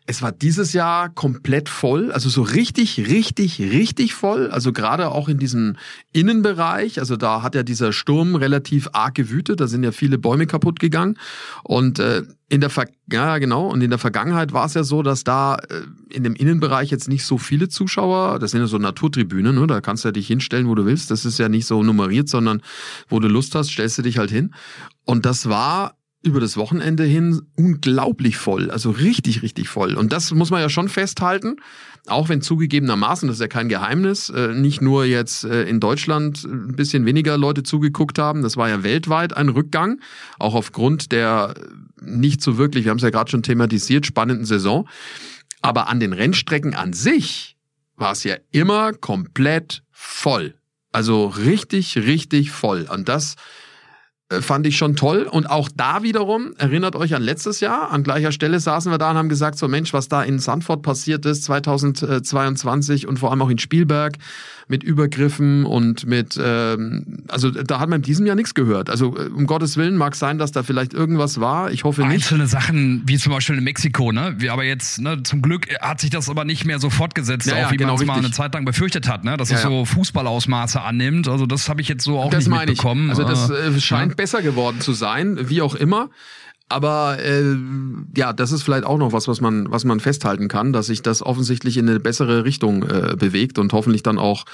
es war dieses Jahr komplett voll, also so richtig, richtig, richtig voll. Also gerade auch in diesem Innenbereich. Also da hat ja dieser Sturm relativ arg gewütet. Da sind ja viele Bäume kaputt gegangen. Und äh, in der Ver ja genau. Und in der Vergangenheit war es ja so, dass da äh, in dem Innenbereich jetzt nicht so viele Zuschauer. Das sind ja so Naturtribünen. Ne? Da kannst du ja dich hinstellen, wo du willst. Das ist ja nicht so nummeriert, sondern wo du Lust hast, stellst du dich halt hin. Und das war über das Wochenende hin unglaublich voll, also richtig, richtig voll. Und das muss man ja schon festhalten, auch wenn zugegebenermaßen, das ist ja kein Geheimnis, äh, nicht nur jetzt äh, in Deutschland ein bisschen weniger Leute zugeguckt haben, das war ja weltweit ein Rückgang, auch aufgrund der nicht so wirklich, wir haben es ja gerade schon thematisiert, spannenden Saison. Aber an den Rennstrecken an sich war es ja immer komplett voll. Also richtig, richtig voll. Und das fand ich schon toll. Und auch da wiederum, erinnert euch an letztes Jahr, an gleicher Stelle saßen wir da und haben gesagt, so Mensch, was da in Sandford passiert ist 2022 und vor allem auch in Spielberg, mit Übergriffen und mit, ähm, also da hat man in diesem Jahr nichts gehört. Also äh, um Gottes Willen mag sein, dass da vielleicht irgendwas war. Ich hoffe nicht. Einzelne Sachen, wie zum Beispiel in Mexiko, ne? Wie, aber jetzt, ne, zum Glück hat sich das aber nicht mehr so fortgesetzt, ja, auch wie genau, man es mal eine Zeit lang befürchtet hat, ne? Dass ja, es so Fußballausmaße annimmt. Also das habe ich jetzt so auch das nicht mitbekommen. Ich. Also das äh, scheint ja. Besser geworden zu sein, wie auch immer. Aber äh, ja, das ist vielleicht auch noch was, was man, was man festhalten kann, dass sich das offensichtlich in eine bessere Richtung äh, bewegt und hoffentlich dann auch,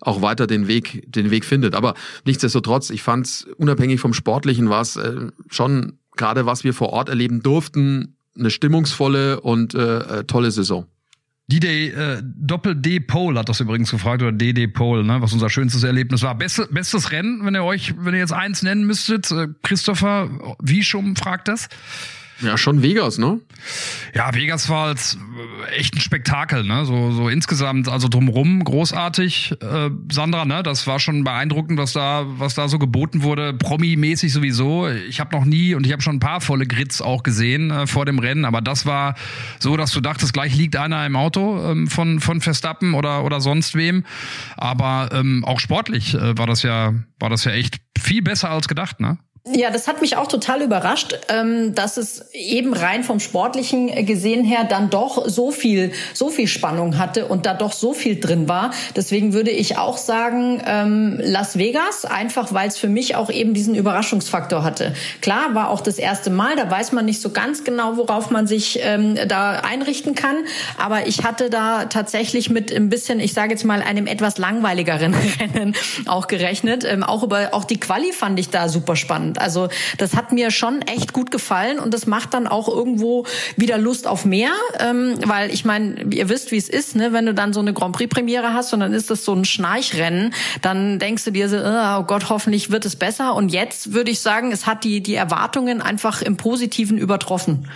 auch weiter den Weg, den Weg findet. Aber nichtsdestotrotz, ich fand es unabhängig vom Sportlichen war es äh, schon gerade, was wir vor Ort erleben durften, eine stimmungsvolle und äh, äh tolle Saison. DJ äh, Doppel D Pole hat das übrigens gefragt oder DD Pole, ne, was unser schönstes Erlebnis war. Beste, bestes Rennen, wenn ihr euch, wenn ihr jetzt eins nennen müsstet, äh, Christopher Wieschum fragt das. Ja, schon Vegas, ne? Ja, Vegas war als äh, echt ein Spektakel, ne? So, so insgesamt, also drumrum großartig. Äh, Sandra, ne? Das war schon beeindruckend, was da, was da so geboten wurde. Promi-mäßig sowieso. Ich habe noch nie und ich habe schon ein paar volle Grids auch gesehen äh, vor dem Rennen, aber das war so, dass du dachtest, gleich liegt einer im Auto ähm, von von Verstappen oder oder sonst wem. Aber ähm, auch sportlich äh, war das ja, war das ja echt viel besser als gedacht, ne? Ja, das hat mich auch total überrascht, ähm, dass es eben rein vom sportlichen gesehen her dann doch so viel, so viel Spannung hatte und da doch so viel drin war. Deswegen würde ich auch sagen ähm, Las Vegas, einfach weil es für mich auch eben diesen Überraschungsfaktor hatte. Klar, war auch das erste Mal, da weiß man nicht so ganz genau, worauf man sich ähm, da einrichten kann. Aber ich hatte da tatsächlich mit ein bisschen, ich sage jetzt mal, einem etwas langweiligeren Rennen auch gerechnet. auch über auch die Quali fand ich da super spannend. Spannend. Also das hat mir schon echt gut gefallen und das macht dann auch irgendwo wieder Lust auf mehr, ähm, weil ich meine, ihr wisst, wie es ist, ne? wenn du dann so eine Grand Prix Premiere hast und dann ist das so ein Schnarchrennen, dann denkst du dir so, oh Gott, hoffentlich wird es besser. Und jetzt würde ich sagen, es hat die die Erwartungen einfach im Positiven übertroffen.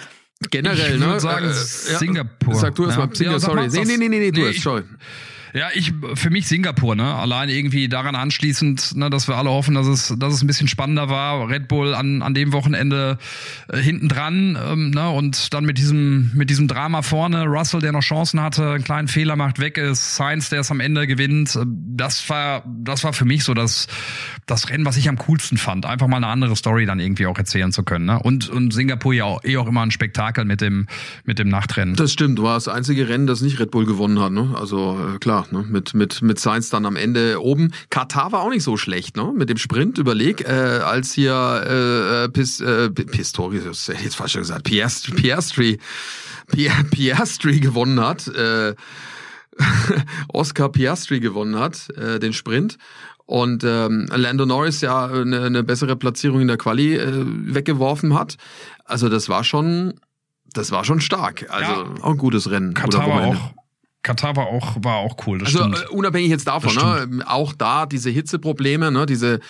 Generell, ich ne? sagen, Äh, Singapur. Sag du erst Ja. mal, Singapur, Ja, sorry. Nee, nee, nee, nee, nee, du Nee, erst, ich- sorry. Ja, ich für mich Singapur, ne? Allein irgendwie daran anschließend, ne, dass wir alle hoffen, dass es, dass es ein bisschen spannender war. Red Bull an, an dem Wochenende äh, hinten dran, ähm, ne? Und dann mit diesem, mit diesem Drama vorne, Russell, der noch Chancen hatte, einen kleinen Fehler macht, weg ist, Sainz, der es am Ende gewinnt. Äh, Das war, das war für mich so das, das Rennen, was ich am coolsten fand. Einfach mal eine andere Story dann irgendwie auch erzählen zu können. Ne? Und, und Singapur ja auch, eh auch immer ein Spektakel mit dem, mit dem Nachtrennen. Das stimmt, war das einzige Rennen, das nicht Red Bull gewonnen hat. Ne? Also äh, klar, ne? mit mit mit Sainz dann am Ende oben. Katar war auch nicht so schlecht, ne? Mit dem Sprint. Überleg, äh, als hier äh, äh, Pis, äh, Pistorius, jetzt fast schon gesagt, Piastri, Piastri, Pi- Piastri gewonnen hat. Äh, Oscar Piastri gewonnen hat, äh, den Sprint. Und ähm, Lando Norris ja eine, eine bessere Platzierung in der Quali äh, weggeworfen hat. Also das war schon, das war schon stark. Also Ja. auch ein gutes Rennen. Katar war auch, Katar war auch, war auch cool, das Also stimmt. äh, unabhängig jetzt davon, ne, auch da diese Hitzeprobleme, ne, diese,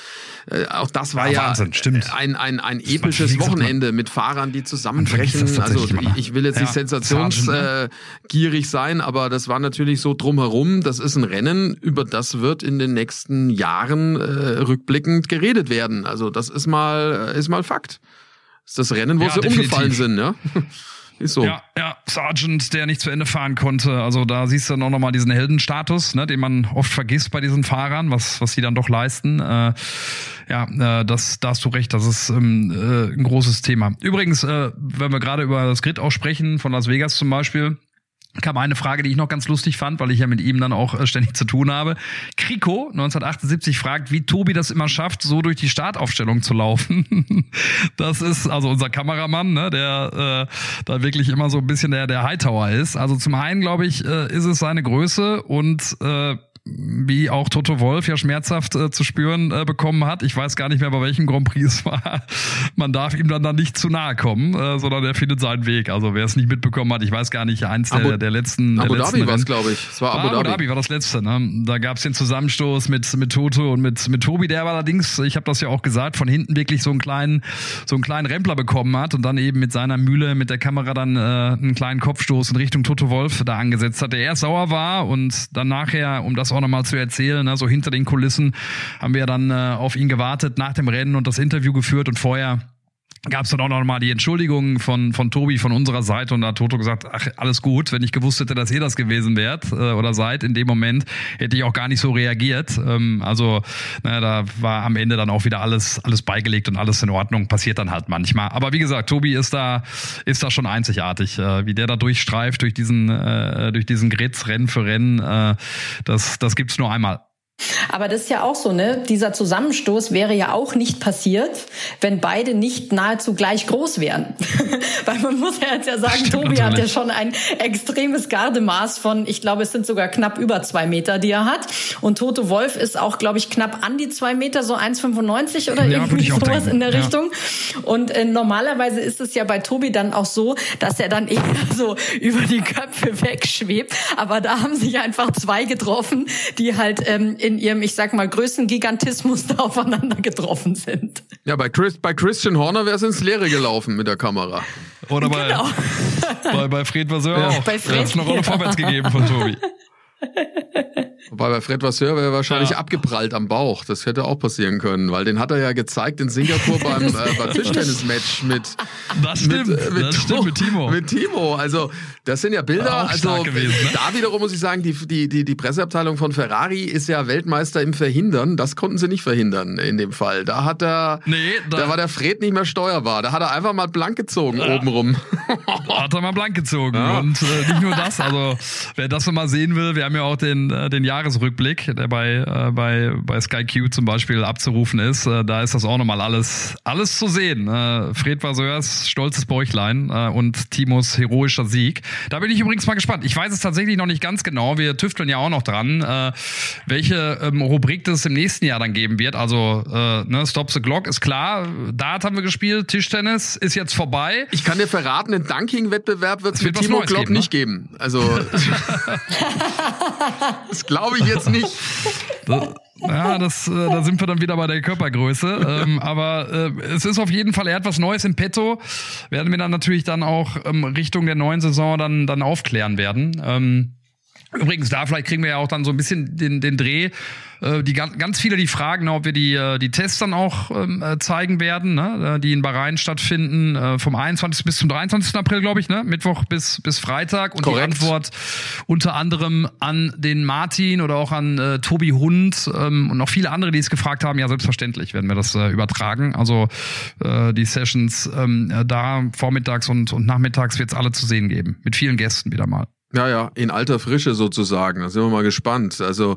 äh, auch das war Ja, Wahnsinn, stimmt. ein ein ein episches Wochenende mit Fahrern, die zusammenbrechen. Also ich, ich will jetzt nicht Ja, sensationsgierig Sargent, äh, sein, aber das war natürlich so drumherum. Das ist ein Rennen, über das wird in den nächsten Jahren äh, rückblickend geredet werden. Also das ist mal ist mal Fakt. Das ist das Rennen, wo Ja, sie definitiv. umgefallen sind, ja. Ist so. Ja, ja, Sargent, der nicht zu Ende fahren konnte. Also da siehst du dann auch nochmal diesen Heldenstatus, ne, den man oft vergisst bei diesen Fahrern, was, was sie dann doch leisten. Äh, ja, äh, das, da hast du recht, das ist ähm, äh, ein großes Thema. Übrigens, äh, wenn wir gerade über das Grid auch sprechen, von Las Vegas zum Beispiel, kam eine Frage, die ich noch ganz lustig fand, weil ich ja mit ihm dann auch äh, ständig zu tun habe. Kriko 1978 fragt, wie Tobi das immer schafft, so durch die Startaufstellung zu laufen. das ist also unser Kameramann, ne, der äh, da wirklich immer so ein bisschen der der Hightower ist. Also zum einen glaube ich, äh, ist es seine Größe und äh, wie auch Toto Wolf ja schmerzhaft äh, zu spüren äh, bekommen hat. Ich weiß gar nicht mehr, bei welchem Grand Prix es war. Man darf ihm dann, dann nicht zu nahe kommen, äh, sondern er findet seinen Weg. Also wer es nicht mitbekommen hat, ich weiß gar nicht, eins Abu- der, der letzten Abu der letzten Dhabi war es, glaube ich. Es war Ah, Abu Dhabi. war das letzte. Ne? Da gab es den Zusammenstoß mit mit Toto und mit mit Tobi, der allerdings, ich habe das ja auch gesagt, von hinten wirklich so einen kleinen so einen kleinen Rempler bekommen hat und dann eben mit seiner Mühle mit der Kamera dann äh, einen kleinen Kopfstoß in Richtung Toto Wolf da angesetzt hat, der erst sauer war und dann nachher, um das auch nochmal zu erzählen, ne, so hinter den Kulissen haben wir dann äh, auf ihn gewartet nach dem Rennen und das Interview geführt und vorher gab es dann auch noch mal die Entschuldigung von von Tobi von unserer Seite und da hat Toto gesagt, ach alles gut, wenn ich gewusst hätte, dass ihr das gewesen wärt äh, oder seid in dem Moment, hätte ich auch gar nicht so reagiert. Ähm, also na, da war am Ende dann auch wieder alles alles beigelegt und alles in Ordnung. Passiert dann halt manchmal. Aber wie gesagt, Tobi ist da ist da schon einzigartig, äh, wie der da durchstreift durch diesen äh, durch diesen Grid Rennen für Rennen. Äh, das das gibt's nur einmal. Aber das ist ja auch so, ne? Dieser Zusammenstoß wäre ja auch nicht passiert, wenn beide nicht nahezu gleich groß wären. Weil man muss ja jetzt ja sagen, Stimmt Tobi hat ja schon ein extremes Gardemaß von, ich glaube, es sind sogar knapp über zwei Meter, die er hat. Und Toto Wolf ist auch, glaube ich, knapp an die zwei Meter, so 1,95 oder Ja, irgendwie sowas denken, in der ja. Richtung. Und äh, normalerweise ist es ja bei Tobi dann auch so, dass er dann eher so über die Köpfe wegschwebt. Aber da haben sich einfach zwei getroffen, die halt ähm, in ihrem, ich sag mal, größten Gigantismus da aufeinander getroffen sind. Ja, bei, Chris, bei Christian Horner wäre es ins Leere gelaufen mit der Kamera. Oder bei, Genau. bei, bei Fred Vasseur Ja. auch. Bei Da Fred, hat's eine Rolle ja. vorwärts gegeben von Tobi. Wobei bei Fred Vasseur wäre er wahrscheinlich Ja. abgeprallt am Bauch. Das hätte auch passieren können, weil den hat er ja gezeigt in Singapur beim, äh, beim Tischtennismatch mit, Das stimmt, mit, äh, mit, das stimmt mit Timo. Mit Timo. Also, das sind ja Bilder. Auch also, gewesen, ne? da wiederum muss ich sagen, die, die, die, die Presseabteilung von Ferrari ist ja Weltmeister im Verhindern. Das konnten sie nicht verhindern in dem Fall. Da hat er, Nee, da, da- war der Fred nicht mehr steuerbar. Da hat er einfach mal blank gezogen Ja. obenrum. Hat er mal blank gezogen. Ja. Und äh, nicht nur das, also wer das noch mal sehen will, wir haben ja auch den, äh, den Jahresrückblick, der bei, äh, bei, bei Sky Q zum Beispiel abzurufen ist. Äh, da ist das auch nochmal alles, alles zu sehen. Äh, Fred Vaseurs stolzes Bäuchlein äh, und Timos heroischer Sieg. Da bin ich übrigens mal gespannt. Ich weiß es tatsächlich noch nicht ganz genau. Wir tüfteln ja auch noch dran, äh, welche ähm, Rubrik das im nächsten Jahr dann geben wird. Also äh, ne, Stop the Clock ist klar. Dart haben wir gespielt. Tischtennis ist jetzt vorbei. Ich kann dir verraten, den Dunking-Wettbewerb wird es mit Timo Klopp geben, nicht ne? geben. Also das glaube ich jetzt nicht. Ja, das, äh, da sind wir dann wieder bei der Körpergröße. Ähm, aber äh, es ist auf jeden Fall, er hat was Neues im Petto. Werden wir dann natürlich dann auch ähm, Richtung der neuen Saison dann, dann aufklären werden. Ähm, Übrigens, da vielleicht kriegen wir ja auch dann so ein bisschen den, den Dreh. Äh, die ganz, viele, die fragen, ob wir die, äh, die Tests dann auch ähm, äh, zeigen werden, ne? Äh, die in Bahrain stattfinden, äh, vom 21. bis zum 23. April, glaube ich, ne? Mittwoch bis, bis Freitag. Und Korrekt. die Antwort unter anderem an den Martin oder auch an äh, Tobi Hund ähm, und noch viele andere, die es gefragt haben. Ja, selbstverständlich werden wir das äh, übertragen. Also äh, die Sessions ähm, da vormittags und, und nachmittags wird es alle zu sehen geben. Mit vielen Gästen wieder mal. Ja, ja, in alter Frische sozusagen. Da sind wir mal gespannt. Also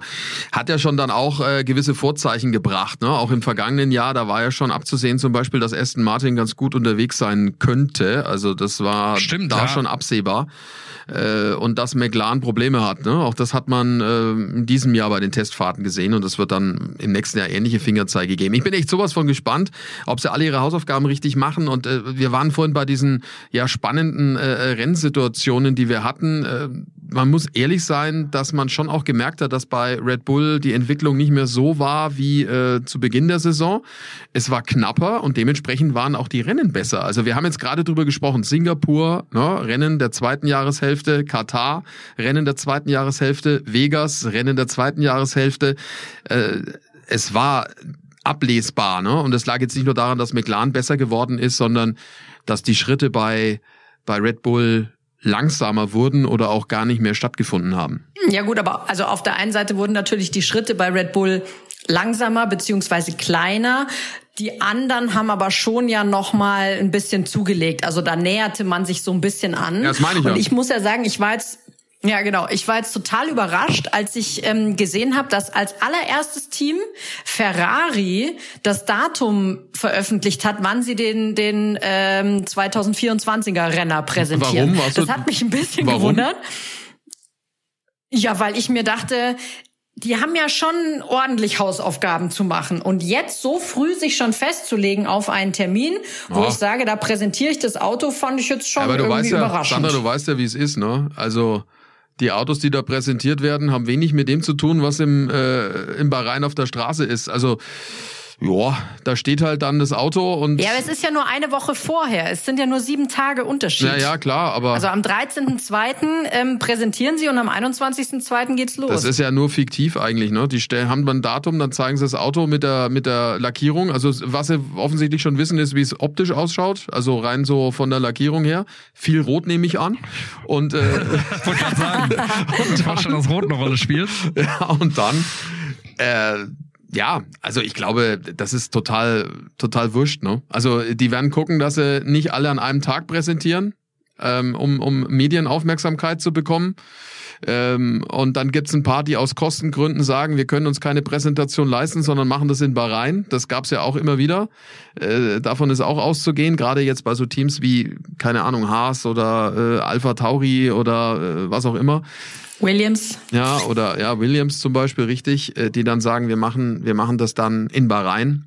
hat ja schon dann auch äh, gewisse Vorzeichen gebracht. Ne? Auch im vergangenen Jahr, da war ja schon abzusehen zum Beispiel, dass Aston Martin ganz gut unterwegs sein könnte. Also das war Stimmt, da ja. schon absehbar äh, und dass McLaren Probleme hat. Ne? Auch das hat man äh, in diesem Jahr bei den Testfahrten gesehen und es wird dann im nächsten Jahr ähnliche Fingerzeige geben. Ich bin echt sowas von gespannt, ob sie alle ihre Hausaufgaben richtig machen und äh, wir waren vorhin bei diesen ja spannenden äh, Rennsituationen, die wir hatten. Äh, man muss ehrlich sein, dass man schon auch gemerkt hat, dass bei Red Bull die Entwicklung nicht mehr so war wie äh, zu Beginn der Saison. Es war knapper und dementsprechend waren auch die Rennen besser. Also wir haben jetzt gerade drüber gesprochen, Singapur, ne, Rennen der zweiten Jahreshälfte, Katar, Rennen der zweiten Jahreshälfte, Vegas, Rennen der zweiten Jahreshälfte. Äh, es war ablesbar, ne? Und es lag jetzt nicht nur daran, dass McLaren besser geworden ist, sondern dass die Schritte bei bei Red Bull langsamer wurden oder auch gar nicht mehr stattgefunden haben. Ja gut, aber also auf der einen Seite wurden natürlich die Schritte bei Red Bull langsamer beziehungsweise kleiner. Die anderen haben aber schon ja noch mal ein bisschen zugelegt. Also da näherte man sich so ein bisschen an. Ja, das meine ich Und ja. ich muss ja sagen, ich war jetzt ja, genau. Ich war jetzt total überrascht, als ich ähm, gesehen habe, dass als allererstes Team Ferrari das Datum veröffentlicht hat, wann sie den den ähm, 2024er Renner präsentieren. Warum? Warst das hat mich ein bisschen Warum? gewundert. Ja, weil ich mir dachte, die haben ja schon ordentlich Hausaufgaben zu machen. Und jetzt so früh sich schon festzulegen auf einen Termin, wo Ja. ich sage, da präsentiere ich das Auto, fand ich jetzt schon Aber du irgendwie weißt ja, überraschend. Sandra, du weißt ja, wie es ist, ne? Also die Autos, die da präsentiert werden, haben wenig mit dem zu tun, was im, äh, im Bahrain auf der Straße ist. Also ja, da steht halt dann das Auto und ja, aber es ist ja nur eine Woche vorher. Es sind ja nur sieben Tage Unterschied. ja, ja, klar, aber Also am 13.02. Ähm, präsentieren sie und am 21.02. geht's los. das ist ja nur fiktiv eigentlich, ne? Die stellen, haben dann ein Datum, dann zeigen sie das Auto mit der mit der Lackierung. Also was sie offensichtlich schon wissen, ist, wie es optisch ausschaut. Also rein so von der Lackierung her. Viel Rot nehme ich an. Und äh, Ich wollte gerade sagen, ich war schon, dass Rot eine Rolle spielt. Ja, und dann, äh, ja, also ich glaube, das ist total, total wurscht, ne? Also die werden gucken, dass sie nicht alle an einem Tag präsentieren, ähm, um, um Medienaufmerksamkeit zu bekommen. Ähm, und dann gibt's ein paar, die aus Kostengründen sagen, wir können uns keine Präsentation leisten, sondern machen das in Bahrain. Das gab's ja auch immer wieder. Äh, davon ist auch auszugehen, gerade jetzt bei so Teams wie, keine Ahnung, Haas oder äh, Alpha Tauri oder äh, was auch immer. Williams. Ja, oder ja, Williams zum Beispiel, richtig, äh, die dann sagen, wir machen, wir machen das dann in Bahrain.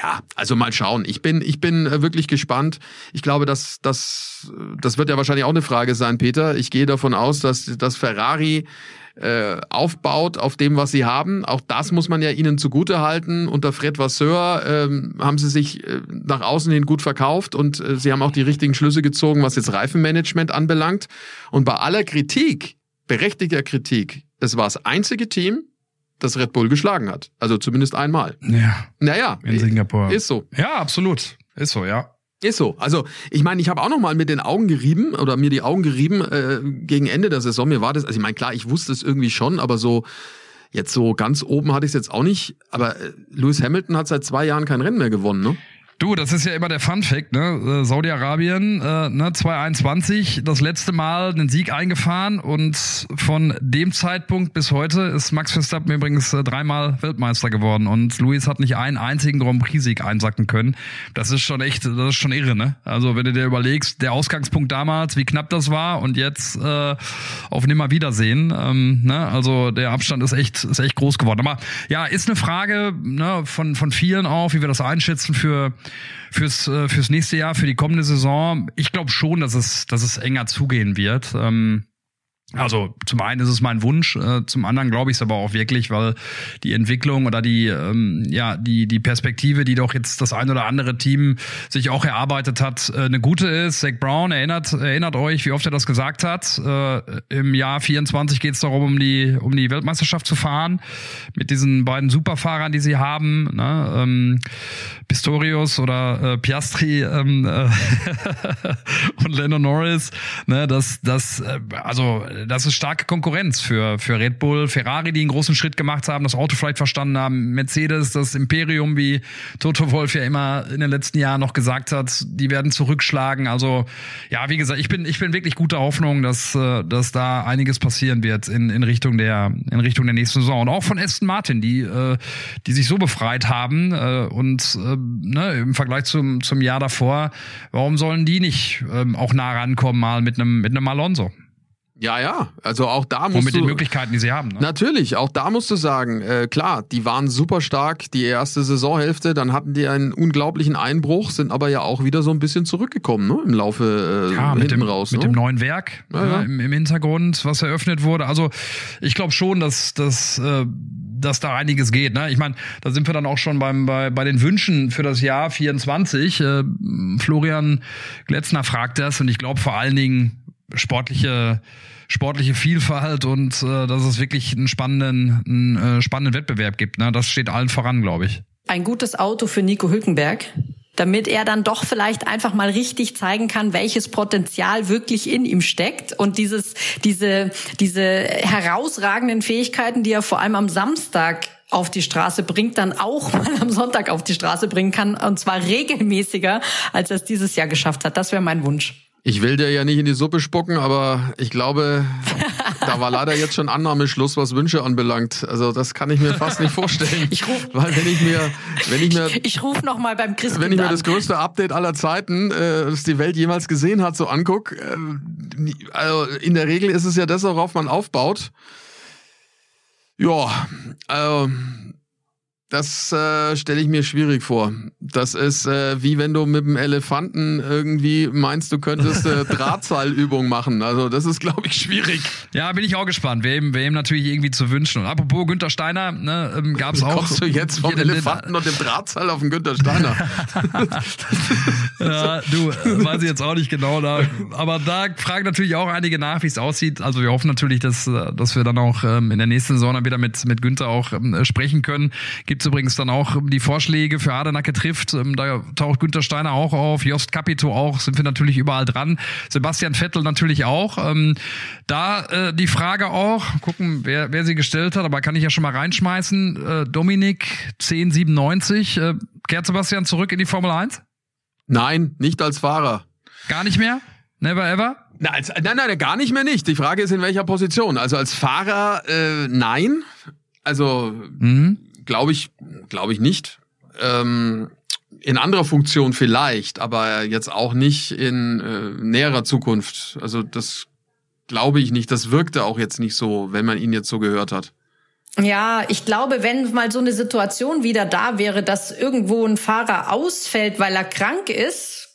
Ja, also mal schauen. Ich bin, ich bin äh, wirklich gespannt. Ich glaube, dass das, das wird ja wahrscheinlich auch eine Frage sein, Peter. Ich gehe davon aus, dass, dass Ferrari äh, aufbaut auf dem, was sie haben. Auch das muss man ja ihnen zugute halten. Unter Fred Vasseur ähm, haben sie sich äh, nach außen hin gut verkauft und äh, sie haben auch die richtigen Schlüsse gezogen, was jetzt Reifenmanagement anbelangt. Und bei aller Kritik, berechtigter Kritik, es war das einzige Team, das Red Bull geschlagen hat. Also zumindest einmal. Ja, Naja, in Singapur. ist so. Ja, absolut. Ist so, ja. Ist so. Also ich meine, ich habe auch noch mal mit den Augen gerieben oder mir die Augen gerieben äh, gegen Ende der Saison. Mir war das, also ich meine, klar, ich wusste es irgendwie schon, aber so jetzt so ganz oben hatte ich es jetzt auch nicht. Aber äh, Lewis Hamilton hat seit zwei Jahren kein Rennen mehr gewonnen, ne? Du, das ist ja immer der Fun Fact, ne? Äh, Saudi-Arabien, äh, ne, 2021, das letzte Mal einen Sieg eingefahren und von dem Zeitpunkt bis heute ist Max Verstappen übrigens äh, dreimal Weltmeister geworden und Luis hat nicht einen einzigen Grand Prix-Sieg einsacken können. Das ist schon echt, das ist schon irre, ne? Also wenn du dir überlegst, der Ausgangspunkt damals, wie knapp das war und jetzt äh, auf Nimmerwiedersehen, ähm, ne? Also der Abstand ist echt, ist echt groß geworden. Aber ja, ist eine Frage ne, von, von vielen auch, wie wir das einschätzen für fürs, äh, fürs nächste Jahr, für die kommende Saison. Ich glaube schon, dass es, dass es enger zugehen wird. Ähm, also zum einen ist es mein Wunsch, äh, zum anderen glaube ich es aber auch wirklich, weil die Entwicklung oder die ähm, ja die die Perspektive, die doch jetzt das ein oder andere Team sich auch erarbeitet hat, äh, eine gute ist. Zach Brown erinnert erinnert euch, wie oft er das gesagt hat. Äh, Im Jahr 24 geht es darum, um die um die Weltmeisterschaft zu fahren mit diesen beiden Superfahrern, die sie haben, ne? ähm, Pistorius oder äh, Piastri ähm, äh, und Lennon Norris. Ne? Das das äh, also das ist starke Konkurrenz für, für Red Bull, Ferrari, die einen großen Schritt gemacht haben, das Auto vielleicht verstanden haben, Mercedes, das Imperium, wie Toto Wolf ja immer in den letzten Jahren noch gesagt hat, die werden zurückschlagen. Also ja, wie gesagt, ich bin, ich bin wirklich guter Hoffnung, dass, äh, dass da einiges passieren wird in, in Richtung der, in Richtung der nächsten Saison. Und auch von Aston Martin, die, äh, die sich so befreit haben äh, und ne, im Vergleich zum, zum Jahr davor, warum sollen die nicht ähm, auch nah rankommen mal mit einem, mit einem Alonso? Ja, ja. Also auch da musst mit du. den Möglichkeiten, die sie haben. Ne? Natürlich, auch da musst du sagen, äh, klar, die waren super stark die erste Saisonhälfte, dann hatten die einen unglaublichen Einbruch, sind aber ja auch wieder so ein bisschen zurückgekommen, ne? Im Laufe äh, ja, mit dem, raus. Mit ne? dem neuen Werk Ja, ja. äh, im, im Hintergrund, was eröffnet wurde. Also ich glaube schon, dass, dass, äh, dass da einiges geht. Ne? Ich meine, da sind wir dann auch schon beim, bei, bei den Wünschen für das Jahr 24. Äh, Florian Gletzner fragt das und ich glaube vor allen Dingen sportliche sportliche Vielfalt und äh, dass es wirklich einen spannenden, einen, äh, spannenden Wettbewerb gibt. Ne? Das steht allen voran, glaube ich. Ein gutes Auto für Nico Hülkenberg, damit er dann doch vielleicht einfach mal richtig zeigen kann, welches Potenzial wirklich in ihm steckt und dieses, diese, diese herausragenden Fähigkeiten, die er vor allem am Samstag auf die Straße bringt, dann auch mal am Sonntag auf die Straße bringen kann und zwar regelmäßiger, als er es dieses Jahr geschafft hat. Das wäre mein Wunsch. Ich will dir ja nicht in die Suppe spucken, aber ich glaube, da war leider jetzt schon Annahmeschluss, was Wünsche anbelangt. Also das kann ich mir fast nicht vorstellen. Ich ruf, Weil wenn ich mir, wenn ich mir, ich, ich noch mal beim Chris wenn ich mir an. das größte Update aller Zeiten, äh, das die Welt jemals gesehen hat, so anguck, äh, also in der Regel ist es ja das, worauf man aufbaut. Ja, also das äh, stelle ich mir schwierig vor. Das ist äh, wie wenn du mit dem Elefanten irgendwie meinst, du könntest äh, Drahtseilübung machen. Also das ist, glaube ich, schwierig. Ja, bin ich auch gespannt, wer ihm natürlich irgendwie zu wünschen. Und apropos Günther Steiner, ne, ähm, gab es auch. kommst du jetzt vom Elefanten und dem Drahtseil auf den Günther Steiner? Ja, du, weiß ich jetzt auch nicht genau. Da, aber da fragen natürlich auch einige nach, wie es aussieht. Also wir hoffen natürlich, dass, äh, dass wir dann auch ähm, in der nächsten Saison dann wieder mit, mit Günther auch ähm, sprechen können. Gibt's übrigens dann auch ähm, die Vorschläge für Adenacke trifft. Ähm, da taucht Günther Steiner auch auf, Jost Capito auch, sind wir natürlich überall dran. Sebastian Vettel natürlich auch. Ähm, da äh, die Frage auch, gucken, wer, wer sie gestellt hat, aber kann ich ja schon mal reinschmeißen. Äh, Dominik 1097, äh, kehrt Sebastian zurück in die Formel 1? Nein, nicht als Fahrer. Gar nicht mehr? Never ever? Na, als, nein, nein, gar nicht mehr nicht. Die Frage ist, in welcher Position. Also als Fahrer, äh, nein. Also Mhm. Glaube ich, glaube ich nicht. Ähm, in anderer Funktion vielleicht, aber jetzt auch nicht in äh, näherer Zukunft. Also das glaube ich nicht. Das wirkte auch jetzt nicht so, wenn man ihn jetzt so gehört hat. Ja, ich glaube, wenn mal so eine Situation wieder da wäre, dass irgendwo ein Fahrer ausfällt, weil er krank ist,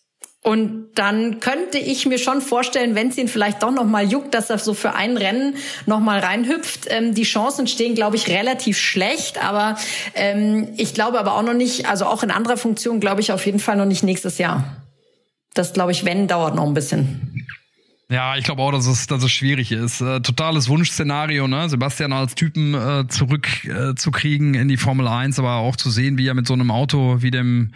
und dann könnte ich mir schon vorstellen, wenn es ihn vielleicht doch noch mal juckt, dass er so für ein Rennen noch mal reinhüpft. Ähm, die Chancen stehen, glaube ich, relativ schlecht. Aber ähm, ich glaube aber auch noch nicht, also auch in anderer Funktion, glaube ich auf jeden Fall noch nicht nächstes Jahr. Das glaube ich, wenn, dauert noch ein bisschen. Ja, ich glaube auch, dass es, dass es schwierig ist. Äh, totales Wunschszenario, ne? Sebastian als Typen äh, zurück äh, zu kriegen in die Formel 1, aber auch zu sehen, wie er mit so einem Auto wie dem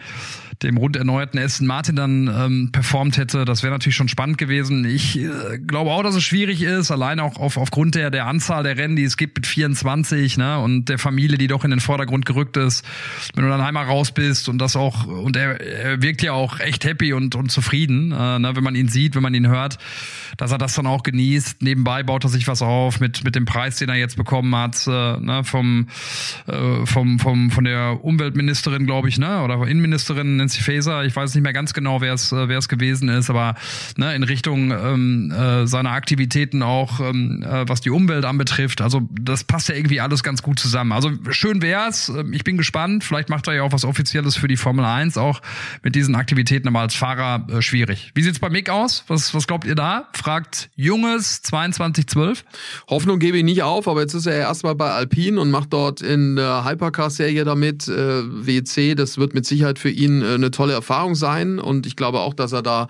dem rund erneuerten Aston Martin dann ähm, performt hätte. Das wäre natürlich schon spannend gewesen. Ich äh, glaube auch, dass es schwierig ist, allein auch auf, aufgrund der, der Anzahl der Rennen, die es gibt mit 24 ne, und der Familie, die doch in den Vordergrund gerückt ist. Wenn du dann einmal raus bist und das auch, und er, er wirkt ja auch echt happy und, und zufrieden, äh, ne, wenn man ihn sieht, wenn man ihn hört, dass er das dann auch genießt. Nebenbei baut er sich was auf mit, mit dem Preis, den er jetzt bekommen hat, äh, ne, vom, äh, vom, vom, von der Umweltministerin, glaube ich, ne, oder Innenministerin Nancy Faeser. Ich weiß nicht mehr ganz genau, wer es, äh, wer es gewesen ist, aber ne, in Richtung ähm, äh, seiner Aktivitäten auch, ähm, äh, was die Umwelt anbetrifft. Also das passt ja irgendwie alles ganz gut zusammen. Also schön wär's. Ähm, ich bin gespannt. Vielleicht macht er ja auch was Offizielles für die Formel 1, auch mit diesen Aktivitäten, aber als Fahrer äh, schwierig. Wie sieht's bei Mick aus? Was, was glaubt ihr da? Fragt Junges 2212. Hoffnung gebe ich nicht auf, aber jetzt ist er erstmal bei Alpine und macht dort in der Hypercar-Serie damit. Äh, WC, das wird mit Sicherheit für ihn äh, eine tolle Erfahrung sein und ich glaube auch, dass er da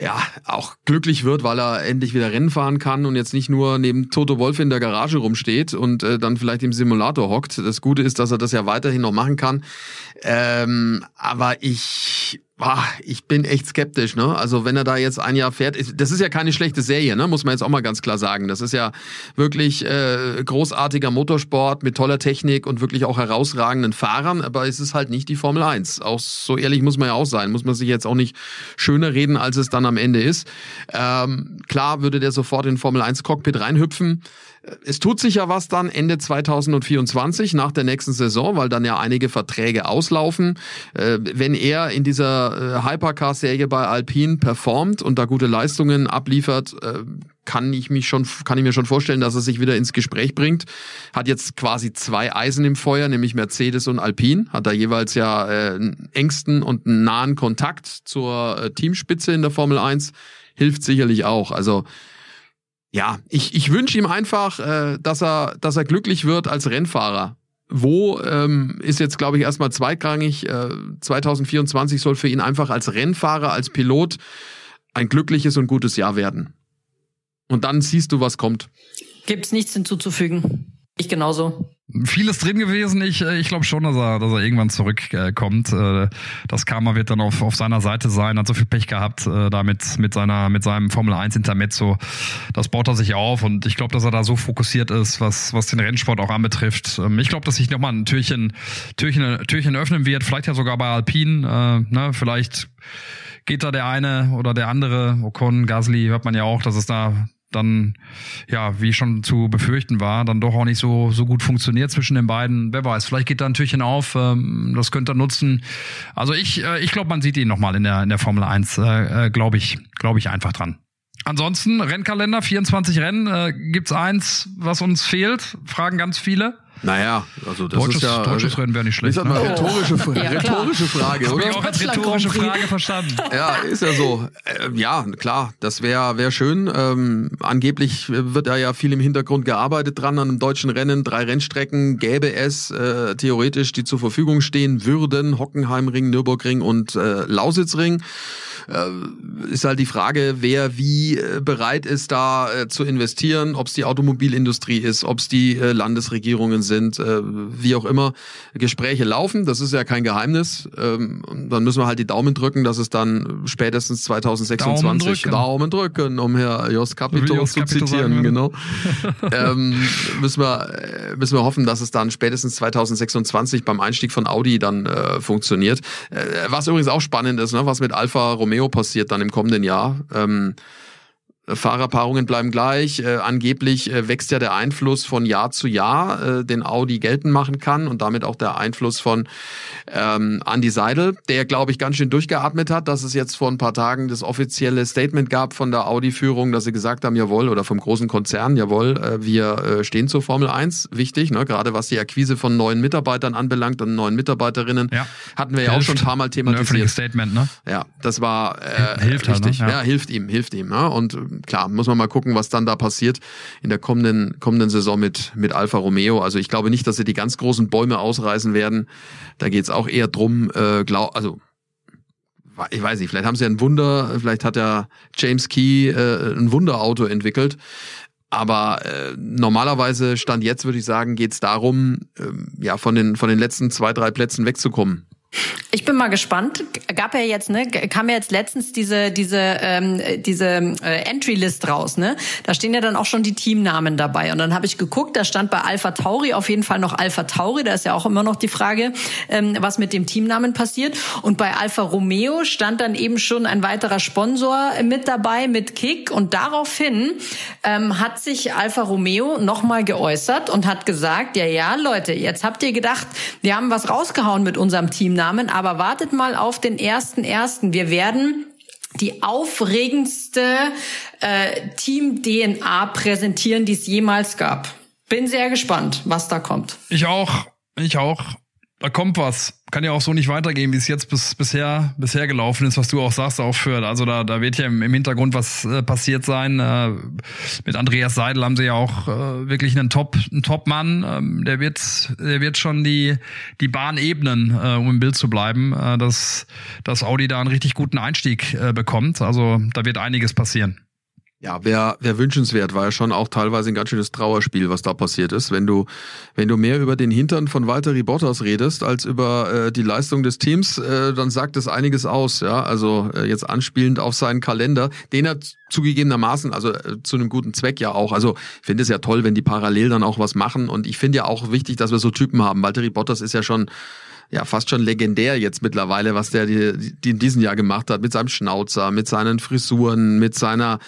ja, auch glücklich wird, weil er endlich wieder Rennen fahren kann und jetzt nicht nur neben Toto Wolf in der Garage rumsteht und äh, dann vielleicht im Simulator hockt. Das Gute ist, dass er das ja weiterhin noch machen kann. Ähm, aber ich ich bin echt skeptisch, ne? Also wenn er da jetzt ein Jahr fährt, das ist ja keine schlechte Serie, ne? Muss man jetzt auch mal ganz klar sagen. Das ist ja wirklich äh, großartiger Motorsport mit toller Technik und wirklich auch herausragenden Fahrern, aber es ist halt nicht die Formel 1. Auch so ehrlich muss man ja auch sein. Muss man sich jetzt auch nicht schöner reden, als es dann am Ende ist. Ähm, klar würde der sofort in Formel 1 Cockpit reinhüpfen. Es tut sich ja was dann Ende 2024 nach der nächsten Saison, weil dann ja einige Verträge auslaufen. Äh, wenn er in dieser äh, Hypercar-Serie bei Alpine performt und da gute Leistungen abliefert, äh, kann ich mich schon, kann ich mir schon vorstellen, dass er sich wieder ins Gespräch bringt. Hat jetzt quasi zwei Eisen im Feuer, nämlich Mercedes und Alpine. Hat da jeweils ja einen engsten und einen nahen Kontakt zur Teamspitze in der Formel 1. Hilft sicherlich auch. Also ja, ich, ich wünsche ihm einfach, äh, dass, er, dass er glücklich wird als Rennfahrer. Wo ähm, ist jetzt, glaube ich, erstmal zweitrangig. Äh, 2024 soll für ihn einfach als Rennfahrer, als Pilot ein glückliches und gutes Jahr werden. Und dann siehst du, was kommt. Gibt's nichts hinzuzufügen. Ich genauso vieles drin gewesen. Ich, äh, ich glaube schon, dass er, dass er irgendwann zurückkommt. Äh, das Karma wird dann auf, auf seiner Seite sein. Hat so viel Pech gehabt äh, damit mit seiner mit seinem Formel 1 Intermezzo. Das baut er sich auf und ich glaube, dass er da so fokussiert ist, was was den Rennsport auch anbetrifft. Ähm, ich glaube, dass sich nochmal ein Türchen Türchen Türchen öffnen wird. Vielleicht ja sogar bei Alpine. Äh, ne, vielleicht geht da der eine oder der andere. Ocon, Gasly hört man ja auch, dass es da dann, ja, wie schon zu befürchten war, dann doch auch nicht so, so gut funktioniert zwischen den beiden. Wer weiß, vielleicht geht da ein Türchen auf, ähm, das könnte er nutzen. Also ich, äh, ich glaube, man sieht ihn nochmal in der, in der Formel 1, äh, äh, glaube ich, glaube ich einfach dran. Ansonsten, Rennkalender, 24 Rennen, äh, gibt's eins, was uns fehlt? Fragen ganz viele. Naja, also das deutsches, ist ja. Deutsches Rennen wäre nicht schlecht. Ist ne? eine rhetorische, oh. ja, rhetorische Frage, oder? Ich auch als rhetorische Frage verstanden. Ja, ist ja so. Äh, ja, klar, das wäre wär schön. Ähm, angeblich wird da ja viel im Hintergrund gearbeitet dran an einem deutschen Rennen. Drei Rennstrecken gäbe es äh, theoretisch, die zur Verfügung stehen würden. Hockenheimring, Nürburgring und äh, Lausitzring ist halt die Frage, wer wie äh, bereit ist, da äh, zu investieren, ob es die Automobilindustrie ist, ob es die äh, Landesregierungen sind, äh, wie auch immer. Gespräche laufen, das ist ja kein Geheimnis. Ähm, dann müssen wir halt die Daumen drücken, dass es dann spätestens 2026 Daumen drücken, Daumen drücken um Herr Jos Capito Jos zu Capito zitieren, genau. ähm, müssen wir äh, müssen wir hoffen, dass es dann spätestens 2026 beim Einstieg von Audi dann äh, funktioniert. Äh, was übrigens auch spannend ist, ne, was mit Alfa Romeo Romeo passiert dann im kommenden Jahr. Ähm, Fahrerpaarungen bleiben gleich. Äh, angeblich äh, wächst ja der Einfluss von Jahr zu Jahr, äh, den Audi geltend machen kann und damit auch der Einfluss von ähm, Andy Seidel, der, glaube ich, ganz schön durchgeatmet hat, dass es jetzt vor ein paar Tagen das offizielle Statement gab von der Audi-Führung, dass sie gesagt haben, jawohl, oder vom großen Konzern, jawohl, äh, wir äh, stehen zur Formel 1. Wichtig, ne? gerade was die Akquise von neuen Mitarbeitern anbelangt und neuen Mitarbeiterinnen, ja. hatten wir ja hilft. auch schon ein paar Mal thematisiert. Ein Statement, ne? Ja, das war äh, hilft richtig. Halt, ne? ja. ja. hilft ihm, hilft ihm. Ne? Und klar, muss man mal gucken, was dann da passiert in der kommenden, kommenden Saison mit, mit Alfa Romeo. Also ich glaube nicht, dass sie die ganz großen Bäume ausreißen werden. Da geht es auch eher drum, äh, glaub, also ich weiß nicht, vielleicht haben sie ein Wunder, vielleicht hat ja James Key äh, ein Wunderauto entwickelt. Aber äh, normalerweise, Stand jetzt, würde ich sagen, geht es darum, äh, ja, von den, von den letzten zwei, drei Plätzen wegzukommen. Ich bin mal gespannt. Gab ja jetzt, ne, kam ja jetzt letztens diese diese ähm, diese äh, Entry List raus, ne? Da stehen ja dann auch schon die Teamnamen dabei. Und dann habe ich geguckt, da stand bei Alpha Tauri auf jeden Fall noch Alpha Tauri. Da ist ja auch immer noch die Frage, ähm, was mit dem Teamnamen passiert. Und bei Alfa Romeo stand dann eben schon ein weiterer Sponsor mit dabei mit Kick. Und daraufhin ähm, hat sich Alfa Romeo nochmal geäußert und hat gesagt, ja ja Leute, jetzt habt ihr gedacht, wir haben was rausgehauen mit unserem Teamnamen. Namen, aber wartet mal auf den ersten ersten. Wir werden die aufregendste äh, Team-DNA präsentieren, die es jemals gab. Bin sehr gespannt, was da kommt. Ich auch. Ich auch da kommt was. Kann ja auch so nicht weitergehen, wie es jetzt bis, bisher, bisher gelaufen ist, was du auch sagst, für, also da, da wird ja im, im Hintergrund was äh, passiert sein. Äh, mit Andreas Seidel haben sie ja auch äh, wirklich einen Top, einen Top-Mann. Ähm, der wird, der wird schon die, die Bahn ebnen, äh, um im Bild zu bleiben, äh, dass, dass Audi da einen richtig guten Einstieg äh, bekommt. Also da wird einiges passieren. Ja, wäre wär wünschenswert, war ja schon auch teilweise ein ganz schönes Trauerspiel, was da passiert ist. Wenn du, wenn du mehr über den Hintern von Walter Bottas redest, als über äh, die Leistung des Teams, äh, dann sagt das einiges aus. Ja, also äh, jetzt anspielend auf seinen Kalender, den er zugegebenermaßen, also äh, zu einem guten Zweck ja auch. Also ich finde es ja toll, wenn die parallel dann auch was machen. Und ich finde ja auch wichtig, dass wir so Typen haben. Walter Bottas ist ja schon ja fast schon legendär jetzt mittlerweile, was der die, die in diesem Jahr gemacht hat, mit seinem Schnauzer, mit seinen Frisuren, mit seiner